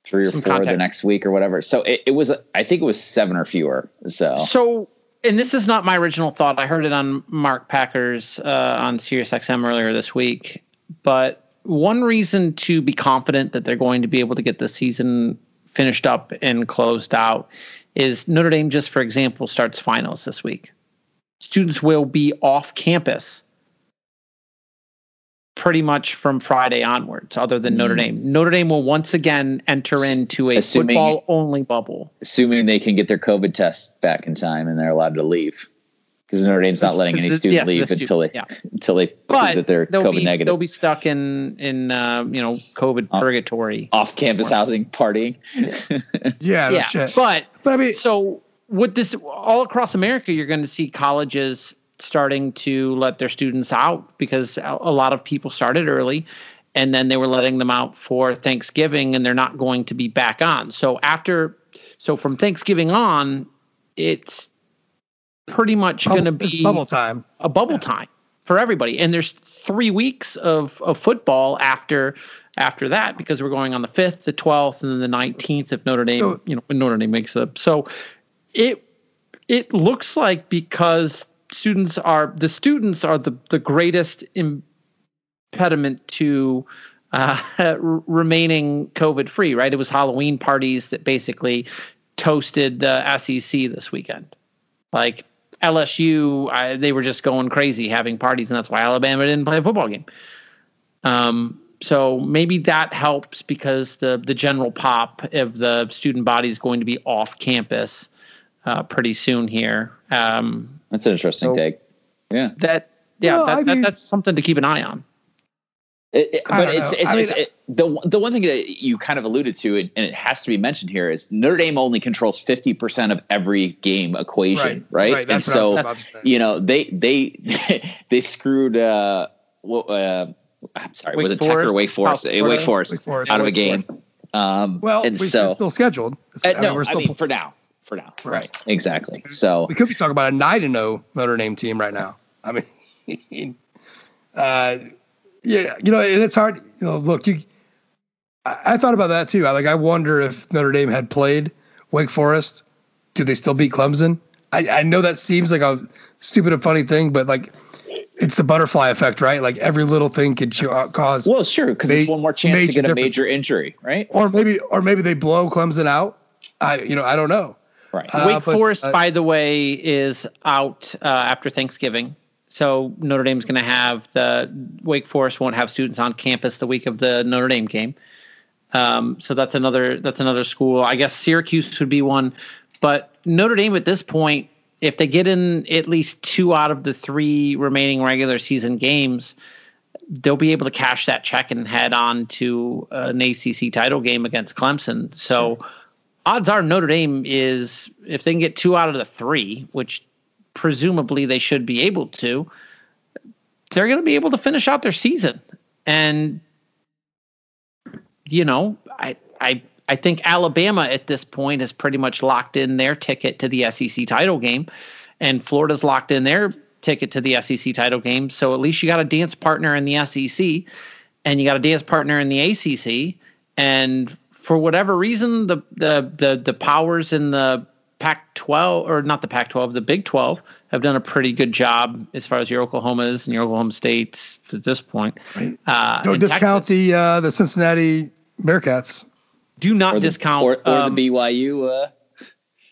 three or Some four contact. the next week or whatever. So it, it was. I think it was seven or fewer. So so and this is not my original thought. I heard it on Mark Packer's uh, on SiriusXM earlier this week. But one reason to be confident that they're going to be able to get the season finished up and closed out is Notre Dame, just for example, starts finals this week. Students will be off campus pretty much from Friday onwards, other than mm. Notre Dame. Notre Dame will once again enter into a assuming, football only bubble. Assuming they can get their COVID test back in time and they're allowed to leave. Because Notre Dame's not letting any student yes, leave until they yeah. until they but that they're COVID be, negative. They'll be stuck in in uh, you know COVID off, purgatory, off campus housing, partying. yeah, yeah. No but but I mean, so with this all across America, you're going to see colleges starting to let their students out because a lot of people started early and then they were letting them out for Thanksgiving, and they're not going to be back on. So after, so from Thanksgiving on, it's pretty much going to be bubble time, a bubble time for everybody. And there's three weeks of of football after after that because we're going on the fifth, the twelfth, and then the nineteenth if Notre Dame, so, you know, when Notre Dame makes it. So it it looks like because students are the students are the the greatest impediment to uh, remaining COVID free, right? It was Halloween parties that basically toasted the SEC this weekend. Like LSU, I, they were just going crazy having parties, and that's why Alabama didn't play a football game. Um, so maybe that helps because the the general pop of the student body is going to be off campus uh, pretty soon here. Um, that's an interesting so take. Yeah. That yeah, well, that, I mean, that, that's something to keep an eye on. It, it, but it's, it's, it's mean, it, the the one thing that you kind of alluded to, and it has to be mentioned here, is Notre Dame only controls fifty percent of every game equation, right? right? right and so you know they they they screwed. Uh, uh, I'm sorry, Wake was it Tech or Wake Forest? Oh, Wake, Forest Wake Forest out of a game. Um, well, and so still scheduled. Uh, I no, mean, I mean for now, for now, right? right. Exactly. So we could be talking about a nine and no Notre Dame team right now. I mean, uh, yeah, you know, and it's hard. You know, look, you. I, I thought about that too. I like. I wonder if Notre Dame had played Wake Forest, do they still beat Clemson? I, I know that seems like a stupid and funny thing, but like it's the butterfly effect, right? Like every little thing could uh, cause. Well, sure, because it's one more chance to get a major injury, right? Or maybe, or maybe they blow Clemson out. I, you know, I don't know. Right. Uh, Wake but, Forest, uh, by the way, is out uh, after Thanksgiving. So Notre Dame's going to have the Wake Forest won't have students on campus the week of the Notre Dame game. Um, so that's another that's another school. I guess Syracuse would be one, but Notre Dame at this point, if they get in at least two out of the three remaining regular season games, they'll be able to cash that check and head on to an ACC title game against Clemson. So. Sure. Odds are Notre Dame is if they can get two out of the three, which presumably they should be able to, they're going to be able to finish out their season. And you know, I I I think Alabama at this point has pretty much locked in their ticket to the SEC title game, and Florida's locked in their ticket to the SEC title game. So at least you got a dance partner in the SEC, and you got a dance partner in the ACC, and for whatever reason, the the the the powers in the Pac-12 or not the Pac-12, the Big 12 have done a pretty good job as far as your Oklahomas and your Oklahoma States at this point. Uh, Don't discount Texas, the uh, the Cincinnati Bearcats. Do not or the, discount or, or um, the BYU. Uh,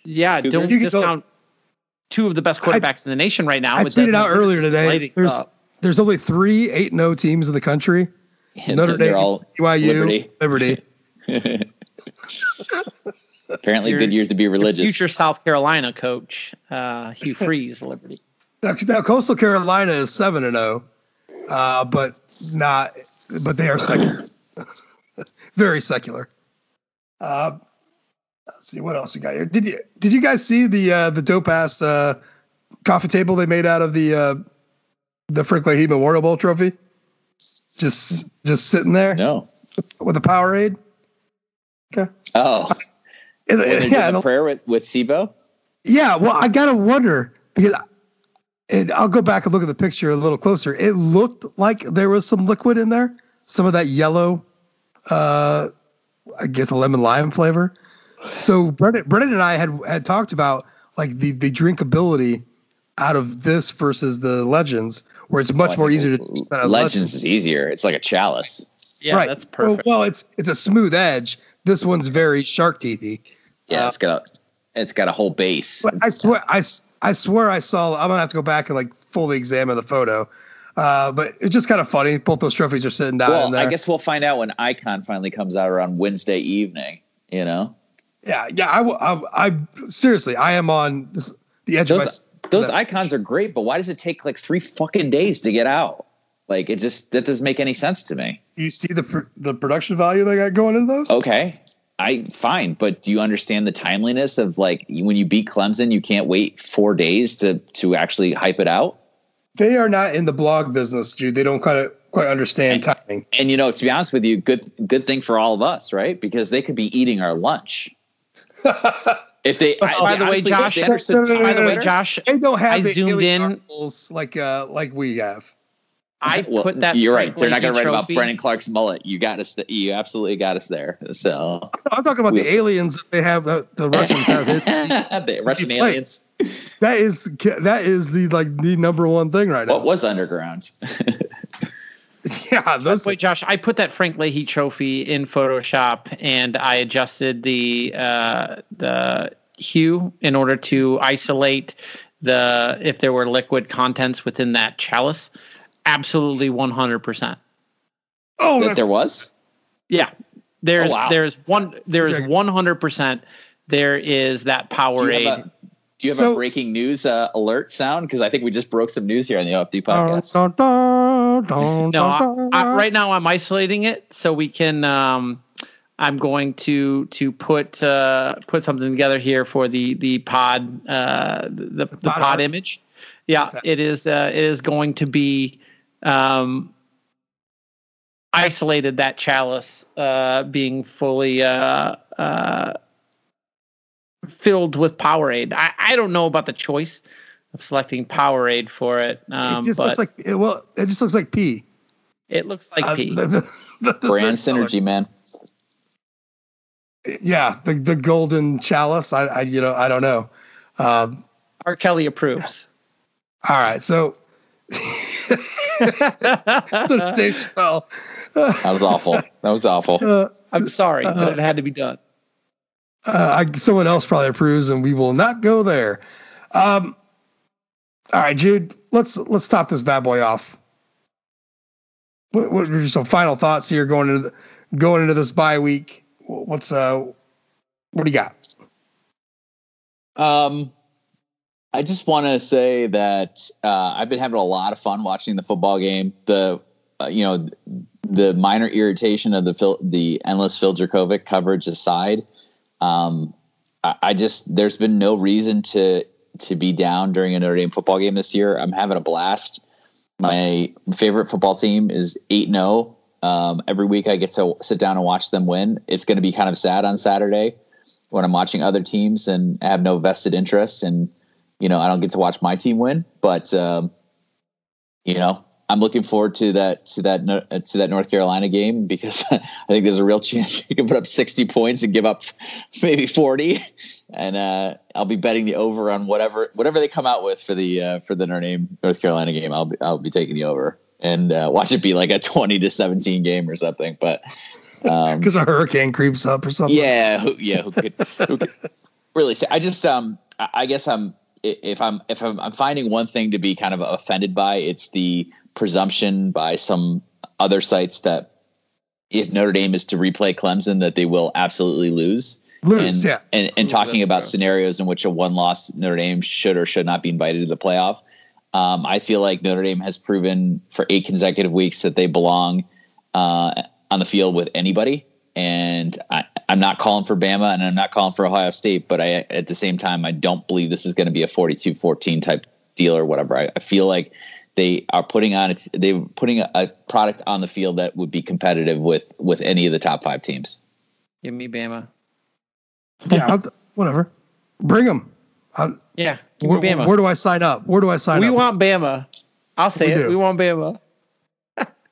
yeah, don't discount two of the best quarterbacks I, in the nation right now. I tweeted out earlier today. There's up. there's only three eight and O teams in the country. Notre Dame, BYU, Liberty. Liberty. Apparently, your, good year to be religious. Future South Carolina coach, uh, Hugh Freeze, Liberty. Now, now, Coastal Carolina is seven and zero, oh, uh, but not. But they are secular, very secular. Uh, let's see what else we got here. Did you did you guys see the uh, the dope ass uh, coffee table they made out of the uh, the Frank Leahy Memorial Bowl trophy? Just just sitting there. No. With a Powerade. Okay. Oh. It, yeah, the prayer with with C'Bo. Yeah, well, I gotta wonder because it, I'll go back and look at the picture a little closer. It looked like there was some liquid in there, some of that yellow, uh, I guess a lemon lime flavor. So Brendan, Brendan and I had had talked about like the the drinkability out of this versus the Legends, where it's much more easier to. Legends, Legends is easier. It's like a chalice. Yeah, right. that's perfect. Well, well, it's it's a smooth edge. This one's very shark teethy. Yeah, uh, it's got a, it's got a whole base. I swear, I, I swear I saw. I'm gonna have to go back and like fully examine the photo. Uh, but it's just kind of funny. Both those trophies are sitting down well. I guess we'll find out when Icon finally comes out around Wednesday evening. You know. Yeah, yeah. I, I, I seriously, I am on this, the edge those, of my. Those icons are great, but why does it take like three fucking days to get out? Like it just that doesn't make any sense to me. You see the the production value they got going into those? Okay, I fine, but do you understand the timeliness of like when you beat Clemson, you can't wait four days to to actually hype it out? They are not in the blog business, dude. They don't quite quite understand time and, and you know, to be honest with you, good good thing for all of us, right? Because they could be eating our lunch. if they, by, I, the way, Josh, by the way, Josh, they don't have I the zoomed in like uh like we have. I well, put that. You're right. They're not going to write about Brendon Clark's mullet. You got us. You absolutely got us there. So I'm talking about we, the aliens that they have. The, the Russians have. the Russian aliens. That is that is the like the number one thing right now. What was underground? yeah. Those, Wait, Josh, I put that Frank Leahy trophy in Photoshop and I adjusted the uh, the hue in order to isolate the if there were liquid contents within that chalice absolutely 100%. Oh, that there was? Yeah. There's oh, wow. there's one there's 100% there is that Powerade. Do you have so, a breaking news uh, alert sound? Because I think we just broke some news here on the OFD podcast. no, I, I, right now I'm isolating it so we can. Um, I'm going to to put uh, put something together here for the the pod uh, the, the, the pod, pod image. Yeah, it is uh, it is going to be um, isolated that chalice uh, being fully uh, uh, filled with Powerade. I, I don't know about the choice of selecting Powerade for it. Um, it just looks like it, well, it just looks like pee. It looks like uh, pee. The, the, the, Brand synergy, color. man. Yeah, the the golden chalice. I, I you know I don't know. Um, R. Kelly approves. All right, so Dave Chappelle. that was awful. That was awful. Uh, I'm sorry, uh, but it had to be done. Uh, I, someone else probably approves, and we will not go there. Um, all right, Jude, let's let's top this bad boy off. What, what are some final thoughts here going into the, going into this bye week? What's uh, what do you got? Um, I just want to say that uh, I've been having a lot of fun watching the football game. The uh, you know the minor irritation of the Phil, the endless Phil Jurkovec coverage aside, um, I, I, just there's been no reason to to be down during a Notre Dame football game this year. I'm having a blast. My favorite football team is eight zero. Oh. Um, every week I get to sit down and watch them win. It's going to be kind of sad on Saturday when I'm watching other teams and have no vested interest and you know, I don't get to watch my team win, but um, you know, I'm looking forward to that to that to that North Carolina game because I think there's a real chance you can put up 60 points and give up maybe 40, and uh, I'll be betting the over on whatever whatever they come out with for the uh, for the Notre Dame North Carolina game. I'll be I'll be taking the over and uh, watch it be like a 20 to 17 game or something. But because um, a hurricane creeps up or something. Yeah, who, yeah. Who could, who could really say? I just um I guess I'm if I'm if I'm, I'm finding one thing to be kind of offended by, it's the presumption by some other sites that if Notre Dame is to replay Clemson, that they will absolutely lose. Lose, and, yeah. And, and talking about scenarios in which a one loss Notre Dame should or should not be invited to the playoff. Um, I feel like Notre Dame has proven for eight consecutive weeks that they belong uh, on the field with anybody. And I, am not calling for Bama and I'm not calling for Ohio State, but I at the same time I don't believe this is going to be a 42-14 type deal or whatever. I, I feel like they are putting on they're putting a, a, product on the field that would be competitive with with any of the top five teams. Give me Bama. Yeah, whatever. Bring them. I'll, yeah, where, Bama. Where do I sign up? Where do I sign we up? We want Bama. I'll say we it. Do. We want Bama.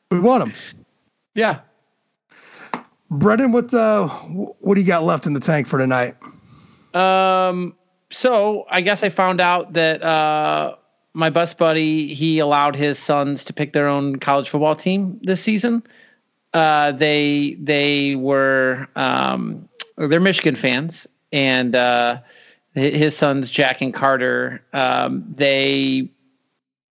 we want them. Yeah. Brendan, what uh, what do you got left in the tank for tonight? Um, so I guess I found out that uh, my bus buddy he allowed his sons to pick their own college football team this season. Uh, they they were um, they're Michigan fans, and uh, his sons Jack and Carter um, they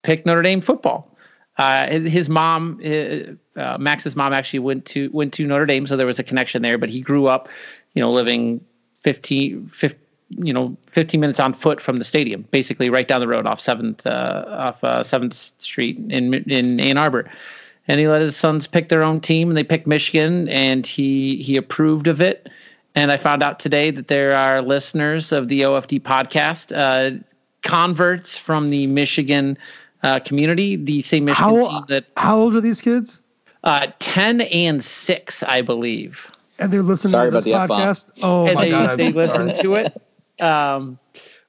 picked Notre Dame football. Uh, his mom, uh, uh, Max's mom, actually went to went to Notre Dame, so there was a connection there. But he grew up, you know, living 15, 15 you know, 15 minutes on foot from the stadium, basically right down the road off Seventh uh, off uh, Seventh Street in in Ann Arbor. And he let his sons pick their own team, and they picked Michigan, and he he approved of it. And I found out today that there are listeners of the OFD podcast, converts from the Michigan uh, community, the same Michigan how, team that. How old are these kids? Uh, ten and six, I believe. And they're listening Sorry to this podcast. Oh and my they, god, they listen to it. Um,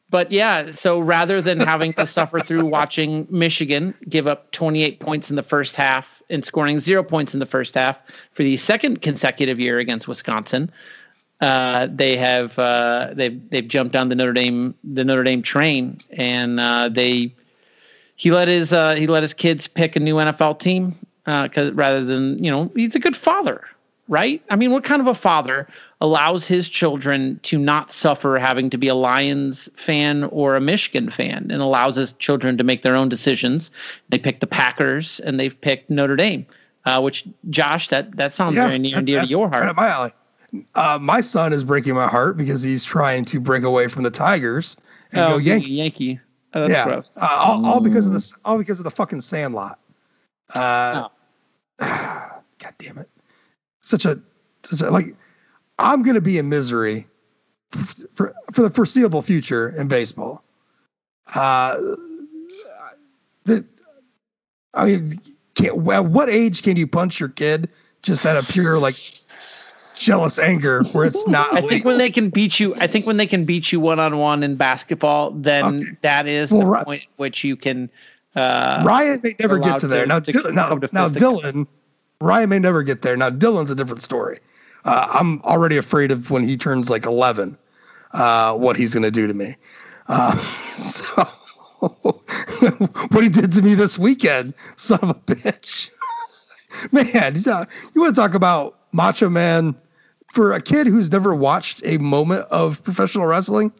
but yeah, so rather than having to suffer through watching Michigan give up 28 points in the first half and scoring zero points in the first half for the second consecutive year against Wisconsin, uh, they have uh, they've they've jumped on the Notre Dame the Notre Dame train and uh, they he let his uh, he let his kids pick a new NFL team because uh, rather than you know he's a good father right I mean what kind of a father allows his children to not suffer having to be a Lions fan or a Michigan fan and allows his children to make their own decisions they picked the Packers and they've picked Notre Dame which Josh that that sounds yeah, very near and dear to your heart right my alley uh, my son is breaking my heart because he's trying to break away from the Tigers and oh, go Yankee. Yankee. Oh, yeah, uh, all, all, because of this. All because of the fucking Sandlot. Uh, oh. God damn it! Such a, such a like. I'm gonna be in misery for for the foreseeable future in baseball. Uh, I mean, can, at what age can you punch your kid just out of pure like jealous anger where it's not. I think when they can beat you, I think when they can beat you one on one in basketball, then okay. that is well, the point which you can. Uh, Ryan may never get to there. To, now, to Dylan, now, now Dylan, Ryan may never get there. Now Dylan's a different story. Uh, I'm already afraid of when he turns like 11, uh, what he's going to do to me. Uh, so what he did to me this weekend, son of a bitch. Man, you want to talk about Macho Man for a kid who's never watched a moment of professional wrestling,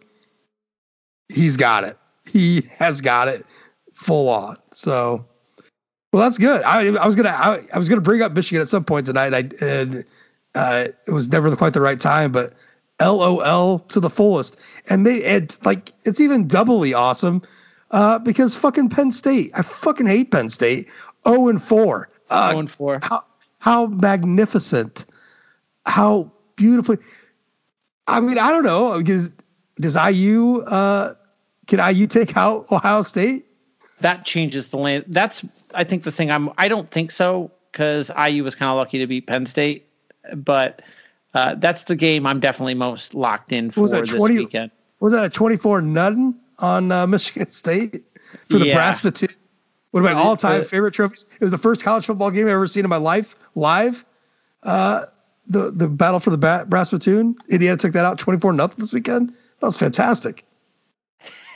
he's got it. He has got it full on. So, well, that's good. I, I was gonna I, I, was gonna bring up Michigan at some point tonight. I and uh, it was never quite the right time, but LOL to the fullest. And they it's like it's even doubly awesome uh, because fucking Penn State. I fucking hate Penn State. 0 and 4. Uh, 0 and 4. How, how magnificent. How beautifully. I mean, I don't know because does IU uh, can IU take out Ohio State? That changes the land. That's I think the thing. I'm I don't think so because IU was kind of lucky to beat Penn State, but uh, that's the game I'm definitely most locked in for this 20, weekend. Was that a 24 nothing on uh, Michigan State for the yeah. brass spittoon? One of my all-time favorite trophies. It was the first college football game I've ever seen in my life live. Uh, the the battle for the brass platoon. Indiana took that out 24 nothing this weekend. That was fantastic.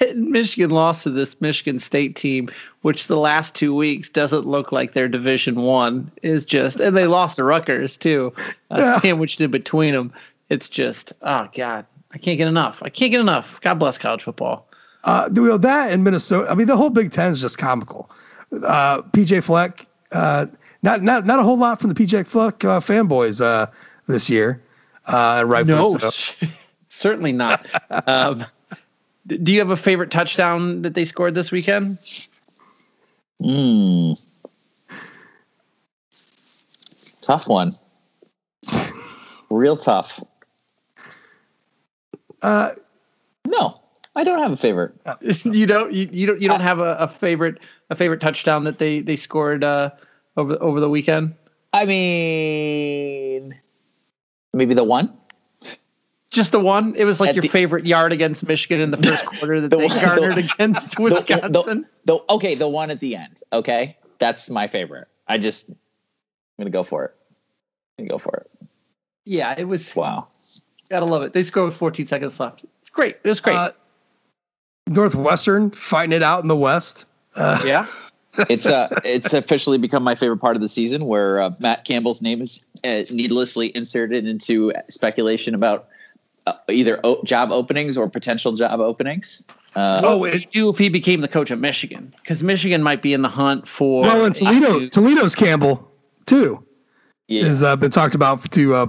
Michigan lost to this Michigan State team, which the last two weeks doesn't look like their Division One. Is just, and they lost to Rutgers too, uh, yeah. sandwiched in between them. It's just, oh god, I can't get enough. I can't get enough. God bless college football. Uh, well, that and Minnesota. I mean, the whole Big Ten is just comical. Uh, PJ Fleck, uh, not not not a whole lot from the PJ Fleck uh, fanboys uh, this year. Uh, right? No, so. certainly not. um, do you have a favorite touchdown that they scored this weekend? Hmm. Tough one. Real tough. Uh, no, I don't have a favorite. you don't. You, you don't. You don't have a, a, favorite. A favorite touchdown that they they scored uh, over over the weekend. I mean, maybe the one. Just the one. It was like At your the, favorite yard against Michigan in the first quarter that the they one, garnered the, against Wisconsin. The, okay, the one at the end. Okay, that's my favorite. I just I'm gonna go for it. I'm gonna go for it. Yeah, it was. Wow. Gotta love it. They scored with 14 seconds left. It's great. It was great. Uh, Northwestern fighting it out in the West. Uh, yeah. it's uh it's officially become my favorite part of the season where uh, Matt Campbell's name is uh, needlessly inserted into speculation about uh, either o- job openings or potential job openings. Uh, oh, what would do if he became the coach of Michigan? Because Michigan might be in the hunt for. Well, and Toledo, Toledo's Campbell too yeah. has uh, been talked about to uh,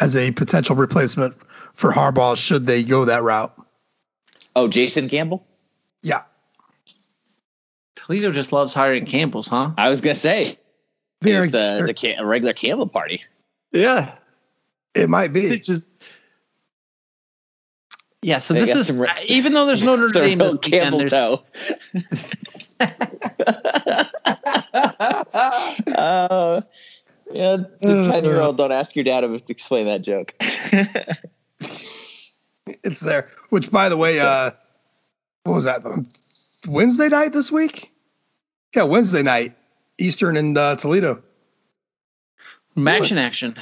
as a potential replacement for Harbaugh should they go that route. Oh, Jason Campbell. Yeah. Toledo just loves hiring Campbells, huh? I was gonna say they're, it's, a, it's a, a, regular Campbell party. Yeah, it might be. It's just yeah. So this is re- even though there's no Notre Dame this Campbell weekend, toe. uh, Yeah, the ten year old don't ask your dad to explain that joke. it's there. Which, by the way, uh, what was that? Wednesday night this week? Yeah, Wednesday night, Eastern and uh, Toledo. Action, action.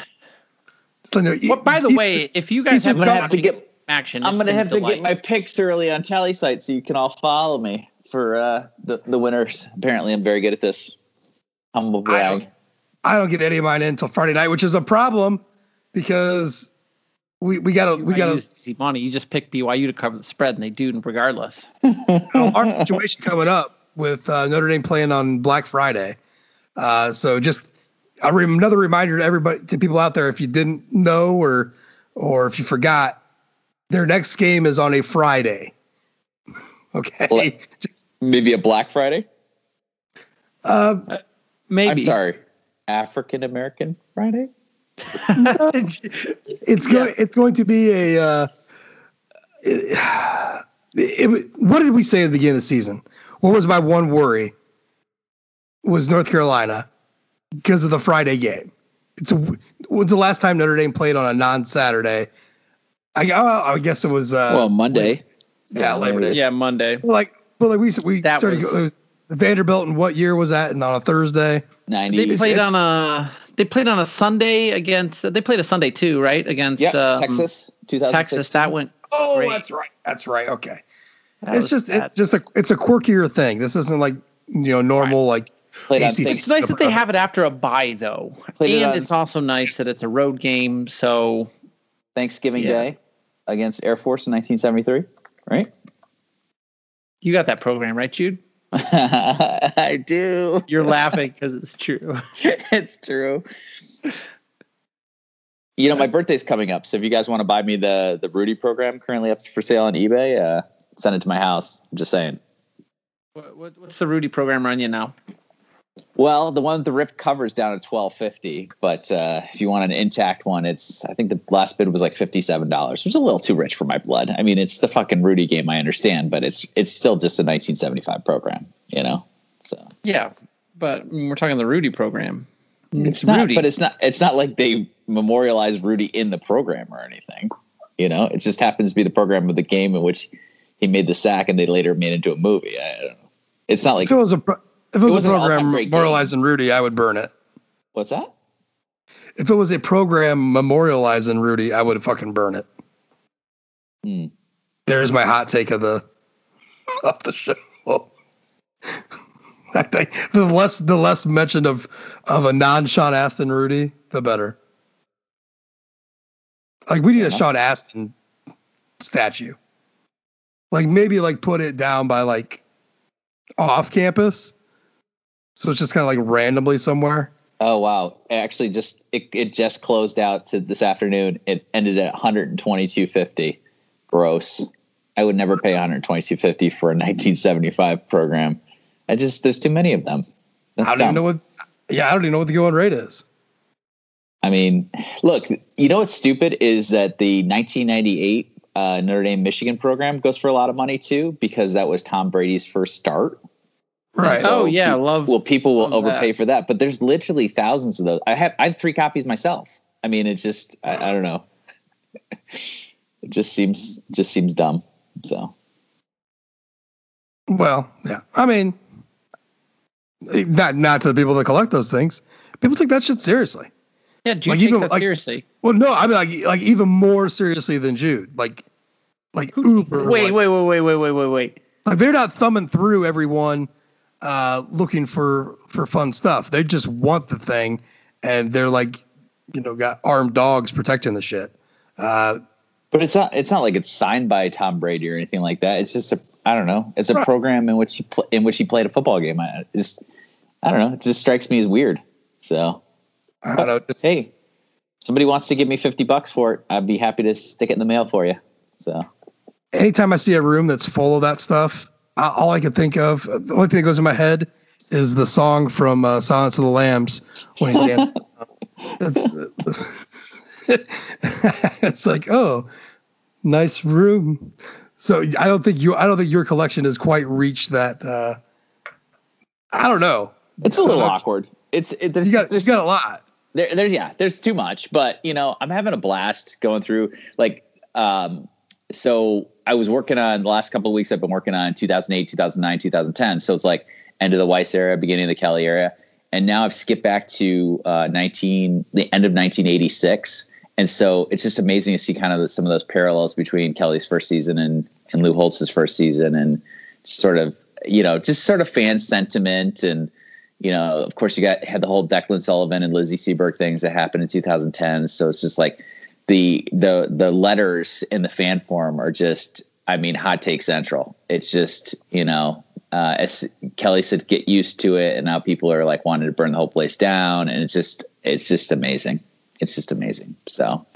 Well, by the way, if you guys have, have to get action, I'm gonna have to get my picks early on Tallysight so you can all follow me for uh, the the winners. Apparently, I'm very good at this. Humble brag. I don't, I don't get any of mine in until Friday night, which is a problem because we we gotta we gotta see money. You just pick BYU to cover the spread, and they do regardless. our situation coming up with uh, Notre Dame playing on Black Friday, uh, so just another reminder to everybody to people out there if you didn't know or or if you forgot, their next game is on a Friday. okay, just, maybe a Black Friday. Uh, maybe. I'm sorry, African American Friday it's going. It's going to be a. Uh, it, it, what did we say at the beginning of the season? What was my one worry? Was North Carolina because of the Friday game? It's a, when's the last time Notre Dame played on a non-Saturday? I, I guess it was. Uh, well, Monday. Yeah, Labor Day. Yeah, Monday. Like, well, like we we that started. Was, was Vanderbilt, and what year was that? And on a Thursday. Ninety. They played on a they played on a Sunday against. They played a Sunday too, right? Against yep, um, Texas, Texas. That went. Oh, great. that's right. That's right. Okay. That it's just it's just a it's a quirkier thing. This isn't like you know normal right. like. It's nice that they have it after a bye though, played and it it's also nice that it's a road game. So Thanksgiving yeah. Day against Air Force in 1973, right? You got that program right, Jude? I do. You're laughing because it's true. it's true. You know, my birthday's coming up, so if you guys want to buy me the the Rudy program currently up for sale on eBay, uh, send it to my house. I'm just saying. What, what, what's the Rudy program run you now? Well, the one with the ripped covers down at twelve fifty, but uh, if you want an intact one, it's I think the last bid was like fifty seven dollars, which is a little too rich for my blood. I mean, it's the fucking Rudy game, I understand, but it's it's still just a nineteen seventy five program, you know. So yeah, but we're talking the Rudy program. It's, it's not, Rudy. but it's not. It's not like they memorialize Rudy in the program or anything. You know, it just happens to be the program of the game in which he made the sack, and they later made it into a movie. I, I don't know. It's not like if it was a. Pro- if it was it a program memorializing Rudy, I would burn it. What's that? If it was a program memorializing Rudy, I would fucking burn it. Hmm. There's my hot take of the of the show. I think the less the less mention of of a non Sean Astin Rudy, the better. Like we need a Sean Astin statue. Like maybe like put it down by like off campus so it's just kind of like randomly somewhere. Oh wow! Actually, just it, it just closed out to this afternoon. It ended at 122.50. Gross. I would never pay 122.50 for a 1975 program. I just there's too many of them. That's I don't dumb. even know what. Yeah, I don't even know what the going rate is. I mean, look, you know what's stupid is that the 1998 uh, Notre Dame Michigan program goes for a lot of money too because that was Tom Brady's first start. Right. So oh yeah, pe- love. Well, people will overpay that. for that, but there's literally thousands of those. I have I have three copies myself. I mean, it just I, I don't know. it just seems just seems dumb. So. Well, yeah. I mean, not not to the people that collect those things. People take that shit seriously. Yeah, Jude like, takes even, that like, seriously. Well, no, I mean like like even more seriously than Jude. Like like Uber. Wait, like, wait, wait, wait, wait, wait, wait, wait. Like they're not thumbing through everyone uh, looking for for fun stuff. They just want the thing, and they're like, you know, got armed dogs protecting the shit. Uh, but it's not it's not like it's signed by Tom Brady or anything like that. It's just a I don't know. It's a right. program in which he pl- in which he played a football game. I just I don't know. It just strikes me as weird. So I don't know. Just, hey, somebody wants to give me fifty bucks for it, I'd be happy to stick it in the mail for you. So anytime I see a room that's full of that stuff, all I can think of, the only thing that goes in my head is the song from uh, Silence of the Lambs when he's dancing. it's, it's like, oh, nice room. So I don't think you, I don't think your collection has quite reached that. Uh, I don't know. It's a little awkward. It's it, you got you got a lot. there, there's yeah, there's too much, but you know, I'm having a blast going through like um so I was working on the last couple of weeks I've been working on 2008, 2009, 2010. So it's like end of the Weis era, beginning of the Kelly era. And now I've skipped back to uh, 19 the end of 1986. And so it's just amazing to see kind of the, some of those parallels between Kelly's first season and and Lou Holtz's first season and sort of you know just sort of fan sentiment and you know, of course, you got had the whole Declan Sullivan and Lizzy Seeberg things that happened in 2010. So it's just like the the the letters in the fan form are just, I mean, hot take central. It's just you know, uh, as Kelly said, get used to it, and now people are like wanting to burn the whole place down, and it's just it's just amazing. It's just amazing. So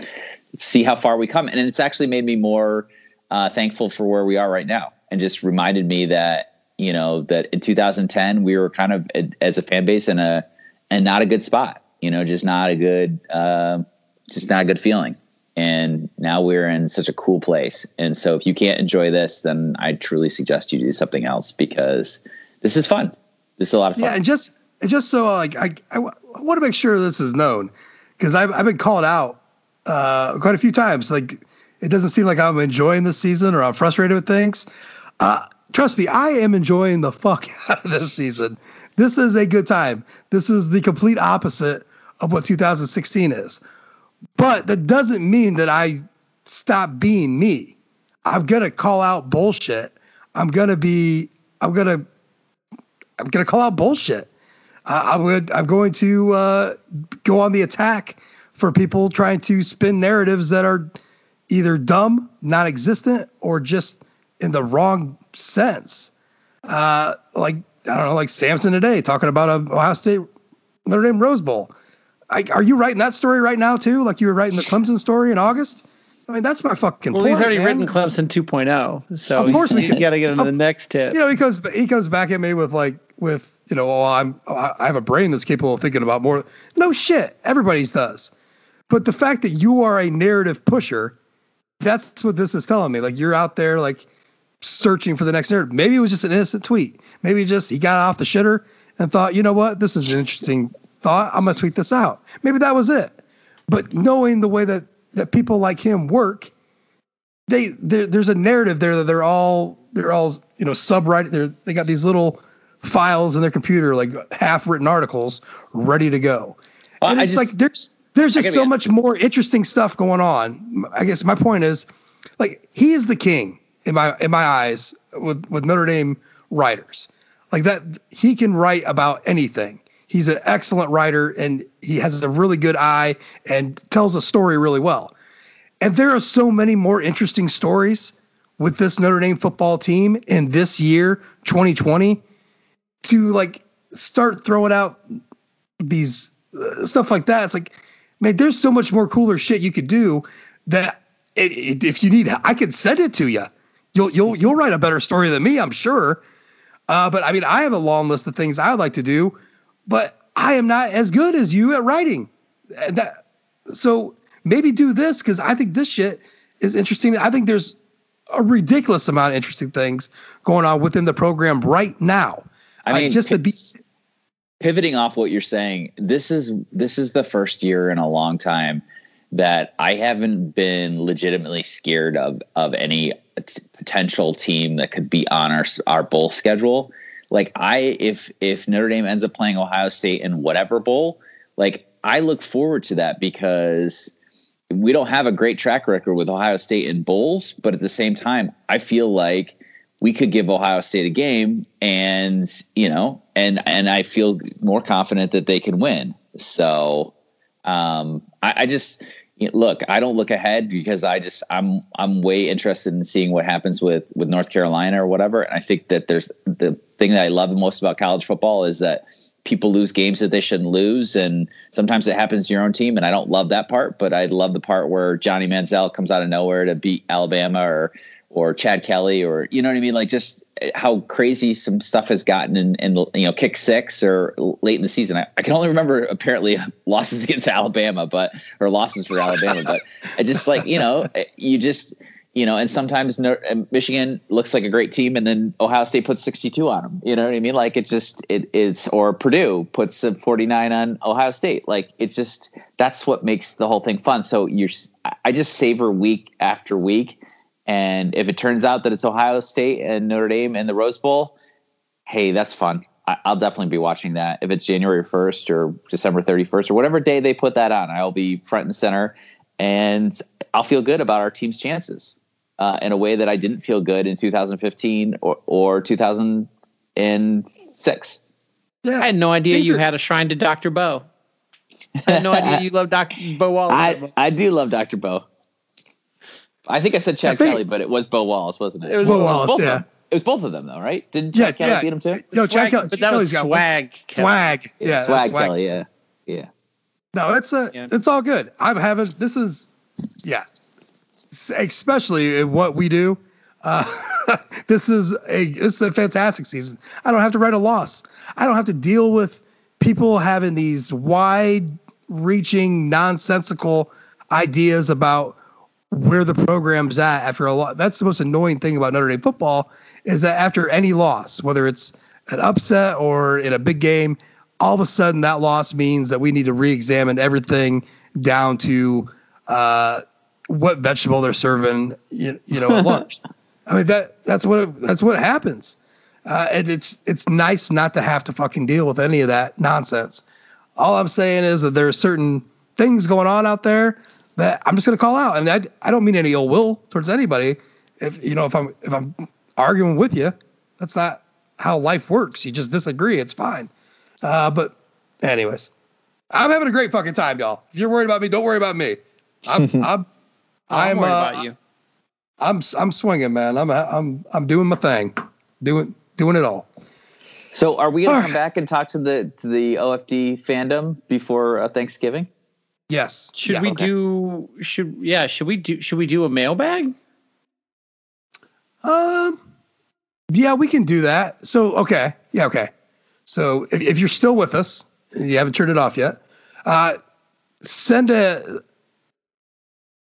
see how far we come, and it's actually made me more uh, thankful for where we are right now, and just reminded me that you know that in 2010 we were kind of as a fan base in a and not a good spot you know just not a good uh, just not a good feeling and now we're in such a cool place and so if you can't enjoy this then i truly suggest you do something else because this is fun this is a lot of fun yeah and just and just so like i i, want to make sure this is known because I've, I've been called out uh, quite a few times like it doesn't seem like i'm enjoying this season or i'm frustrated with things uh, trust me, I am enjoying the fuck out of this season. This is a good time. This is the complete opposite of what 2016 is. But that doesn't mean that I stop being me. I'm gonna call out bullshit. I'm gonna be. I'm gonna. I'm gonna call out bullshit. Uh, I would. I'm going to uh, go on the attack for people trying to spin narratives that are either dumb, non-existent, or just in the wrong sense. Uh, like I don't know, like Sampson today talking about a Ohio State Notre Dame Rose Bowl. I, are you writing that story right now too? Like you were writing the Clemson story in August? I mean, that's my fucking. Well, point, he's already man. written Clemson 2.0, so of course we got to get into the next tip. You know, he comes he comes back at me with like with you know, oh, I'm I have a brain that's capable of thinking about more. No shit, everybody's does. But the fact that you are a narrative pusher, that's what this is telling me. Like you're out there, like searching for the next narrative. Maybe it was just an innocent tweet. Maybe just he got off the shitter and thought, you know what, this is an interesting thought. I'm gonna tweet this out. Maybe that was it. But knowing the way that that people like him work, they there's a narrative there that they're all they're all you know subwriting. They they got these little files in their computer like half written articles ready to go. Well, and it's just, like there's there's just so much more interesting stuff going on. I guess my point is like he is the king in my in my eyes with with Notre Dame writers. Like that, he can write about anything. He's an excellent writer, and he has a really good eye and tells a story really well. And there are so many more interesting stories with this Notre Dame football team in this year, 2020, to like start throwing out these uh, stuff like that. It's like, man, there's so much more cooler shit you could do that it, it, if you need, I could send it to you. You'll you'll you'll write a better story than me, I'm sure. Uh, but I mean, I have a long list of things I'd like to do, but I am not as good as you at writing. That so maybe do this because I think this shit is interesting. I think there's a ridiculous amount of interesting things going on within the program right now. I mean, just the be- pivoting off what you're saying, this is this is the first year in a long time that I haven't been legitimately scared of of any potential team that could be on our our bowl schedule. Like I if if Notre Dame ends up playing Ohio State in whatever bowl, like I look forward to that because we don't have a great track record with Ohio State in bowls, but at the same time, I feel like we could give Ohio State a game and, you know, and and I feel more confident that they can win. So um I, I just look, I don't look ahead because I just I'm I'm way interested in seeing what happens with with North Carolina or whatever. And I think that there's the thing that I love most about college football is that people lose games that they shouldn't lose, and sometimes it happens to your own team. And I don't love that part, but I love the part where Johnny Manziel comes out of nowhere to beat Alabama or or Chad Kelly or you know what I mean, like just eh, how crazy some stuff has gotten in, in you know kick six or late in the season. I, I, can only remember apparently losses against Alabama, but or losses for Alabama, but I just like you know eh, you just you know, and sometimes eh, Michigan looks like a great team, and then Ohio State puts 62 on them. You know what I mean? Like it just it is, or Purdue puts a 49 on Ohio State. Like it just that's what makes the whole thing fun. So you're, I just savor week after week, and if it turns out that it's Ohio State and Notre Dame and the Rose Bowl, hey, that's fun. I'll definitely be watching that. If it's January 1st or December 31st or whatever day they put that on, I'll be front and center, and I'll feel good about our team's chances uh, in a way that I didn't feel good in 2015 or, or 2006. Yeah, I had no idea These you are... had a shrine to Dr. Bo. I had no idea you love Dr. Bo Wallace. I, I do love Dr. Bo. I think I said Chad think, Kelly, but it was Bo Wallace, wasn't it? It was Bo Wallace, yeah. It was both of them, though, right? Didn't Chad yeah, Kelly yeah. beat him too? No, Chad Kelly. But that Kelly's was swag. Swag. Yeah, swag, swag Kelly. Yeah, yeah. No, it's a, yeah. it's all good. I'm having this is, yeah, especially what we do. Uh, this is a this is a fantastic season. I don't have to write a loss. I don't have to deal with people having these wide-reaching, nonsensical ideas about where the program's at after a lot. That's the most annoying thing about Notre Dame football is that after any loss, whether it's an upset or in a big game, all of a sudden that loss means that we need to re-examine everything down to uh, what vegetable they're serving, you, you know, at lunch. I mean that that's what it, that's what happens, uh, and it's it's nice not to have to fucking deal with any of that nonsense. All I'm saying is that there are certain things going on out there that I'm just going to call out, and I I don't mean any ill will towards anybody. If you know if I'm if I'm arguing with you, that's not how life works. You just disagree. It's fine. Uh, but anyways, I'm having a great fucking time, y'all. If you're worried about me, don't worry about me. I'm I'm I'm, I'm uh, about you. I'm I'm swinging, man. I'm I'm I'm doing my thing, doing doing it all. So, are we gonna come back and talk to the to the OFD fandom before uh, Thanksgiving? Yes. Should yeah, we okay. do? Should yeah? Should we do? Should we do a mailbag? Um. Yeah, we can do that. So okay. Yeah. Okay. So if, if you're still with us, you haven't turned it off yet. Uh, send a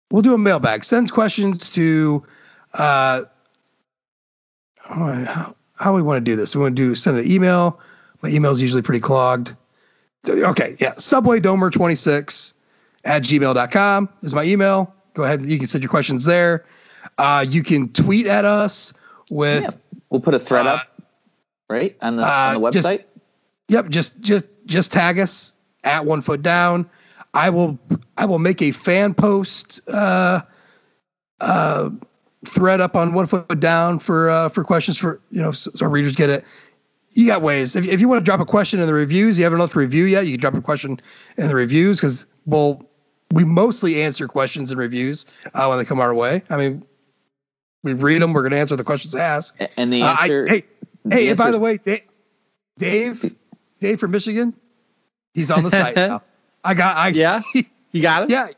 we'll do a mailbag. Send questions to uh, how, how we want to do this. We want to do send an email. My email is usually pretty clogged. Okay, yeah. Subway Domer 26 at gmail.com is my email. Go ahead. You can send your questions there. Uh, you can tweet at us with. Yeah. We'll put a thread uh, up, right on the on the uh, website. Just, yep. Just just just tag us at one foot down. I will I will make a fan post uh, uh, thread up on one foot down for uh, for questions for you know so, so readers get it. You got ways. If, if you want to drop a question in the reviews, you haven't left a review yet. You can drop a question in the reviews because well, we mostly answer questions and reviews uh, when they come our way. I mean, we read them. We're going to answer the questions asked. And the answer. Uh, I, hey, hey. And by the way, Dave, Dave, Dave from Michigan, he's on the site now. I got. I yeah. You got it. Yeah.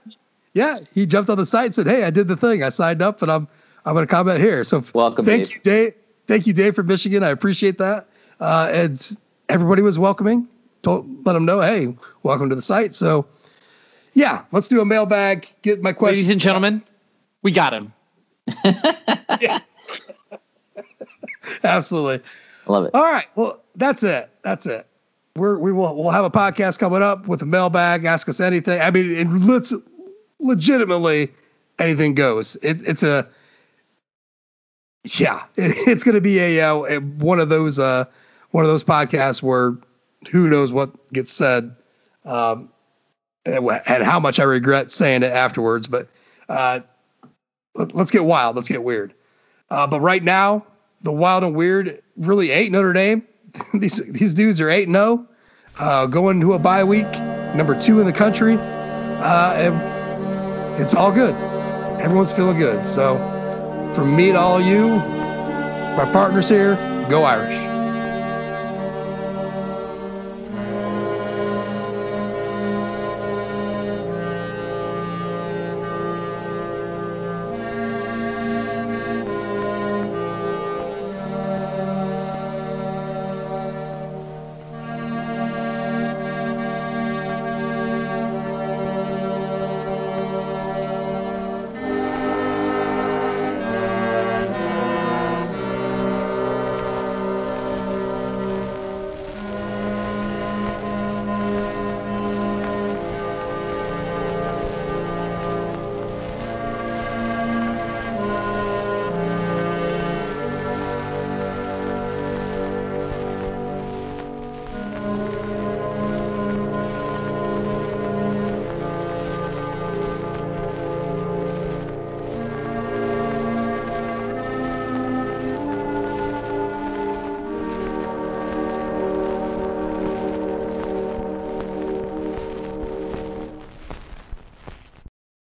Yeah. He jumped on the site and said, "Hey, I did the thing. I signed up, and I'm I'm going to comment here." So welcome. Thank Dave. you, Dave. Thank you, Dave from Michigan. I appreciate that. Uh, and everybody was welcoming. Told, let them know, hey, welcome to the site. So, yeah, let's do a mailbag. Get my questions. Ladies and gentlemen, we got him. yeah. Absolutely. I love it. All right. Well, that's it. That's it we're, we will we'll have a podcast coming up with a mailbag. Ask us anything. I mean, it, let's legitimately anything goes. It, it's a yeah, it, it's going to be a, uh, a, one of those uh, one of those podcasts where who knows what gets said, um, and, how much I regret saying it afterwards. But uh, let, us get wild. Let's get weird. Uh, but right now, the wild and weird really ain't Notre Dame. these these dudes are eight and zero, oh, uh, going to a bye week, number two in the country, uh, and it's all good. Everyone's feeling good. So, from me to all you, my partners here, go Irish.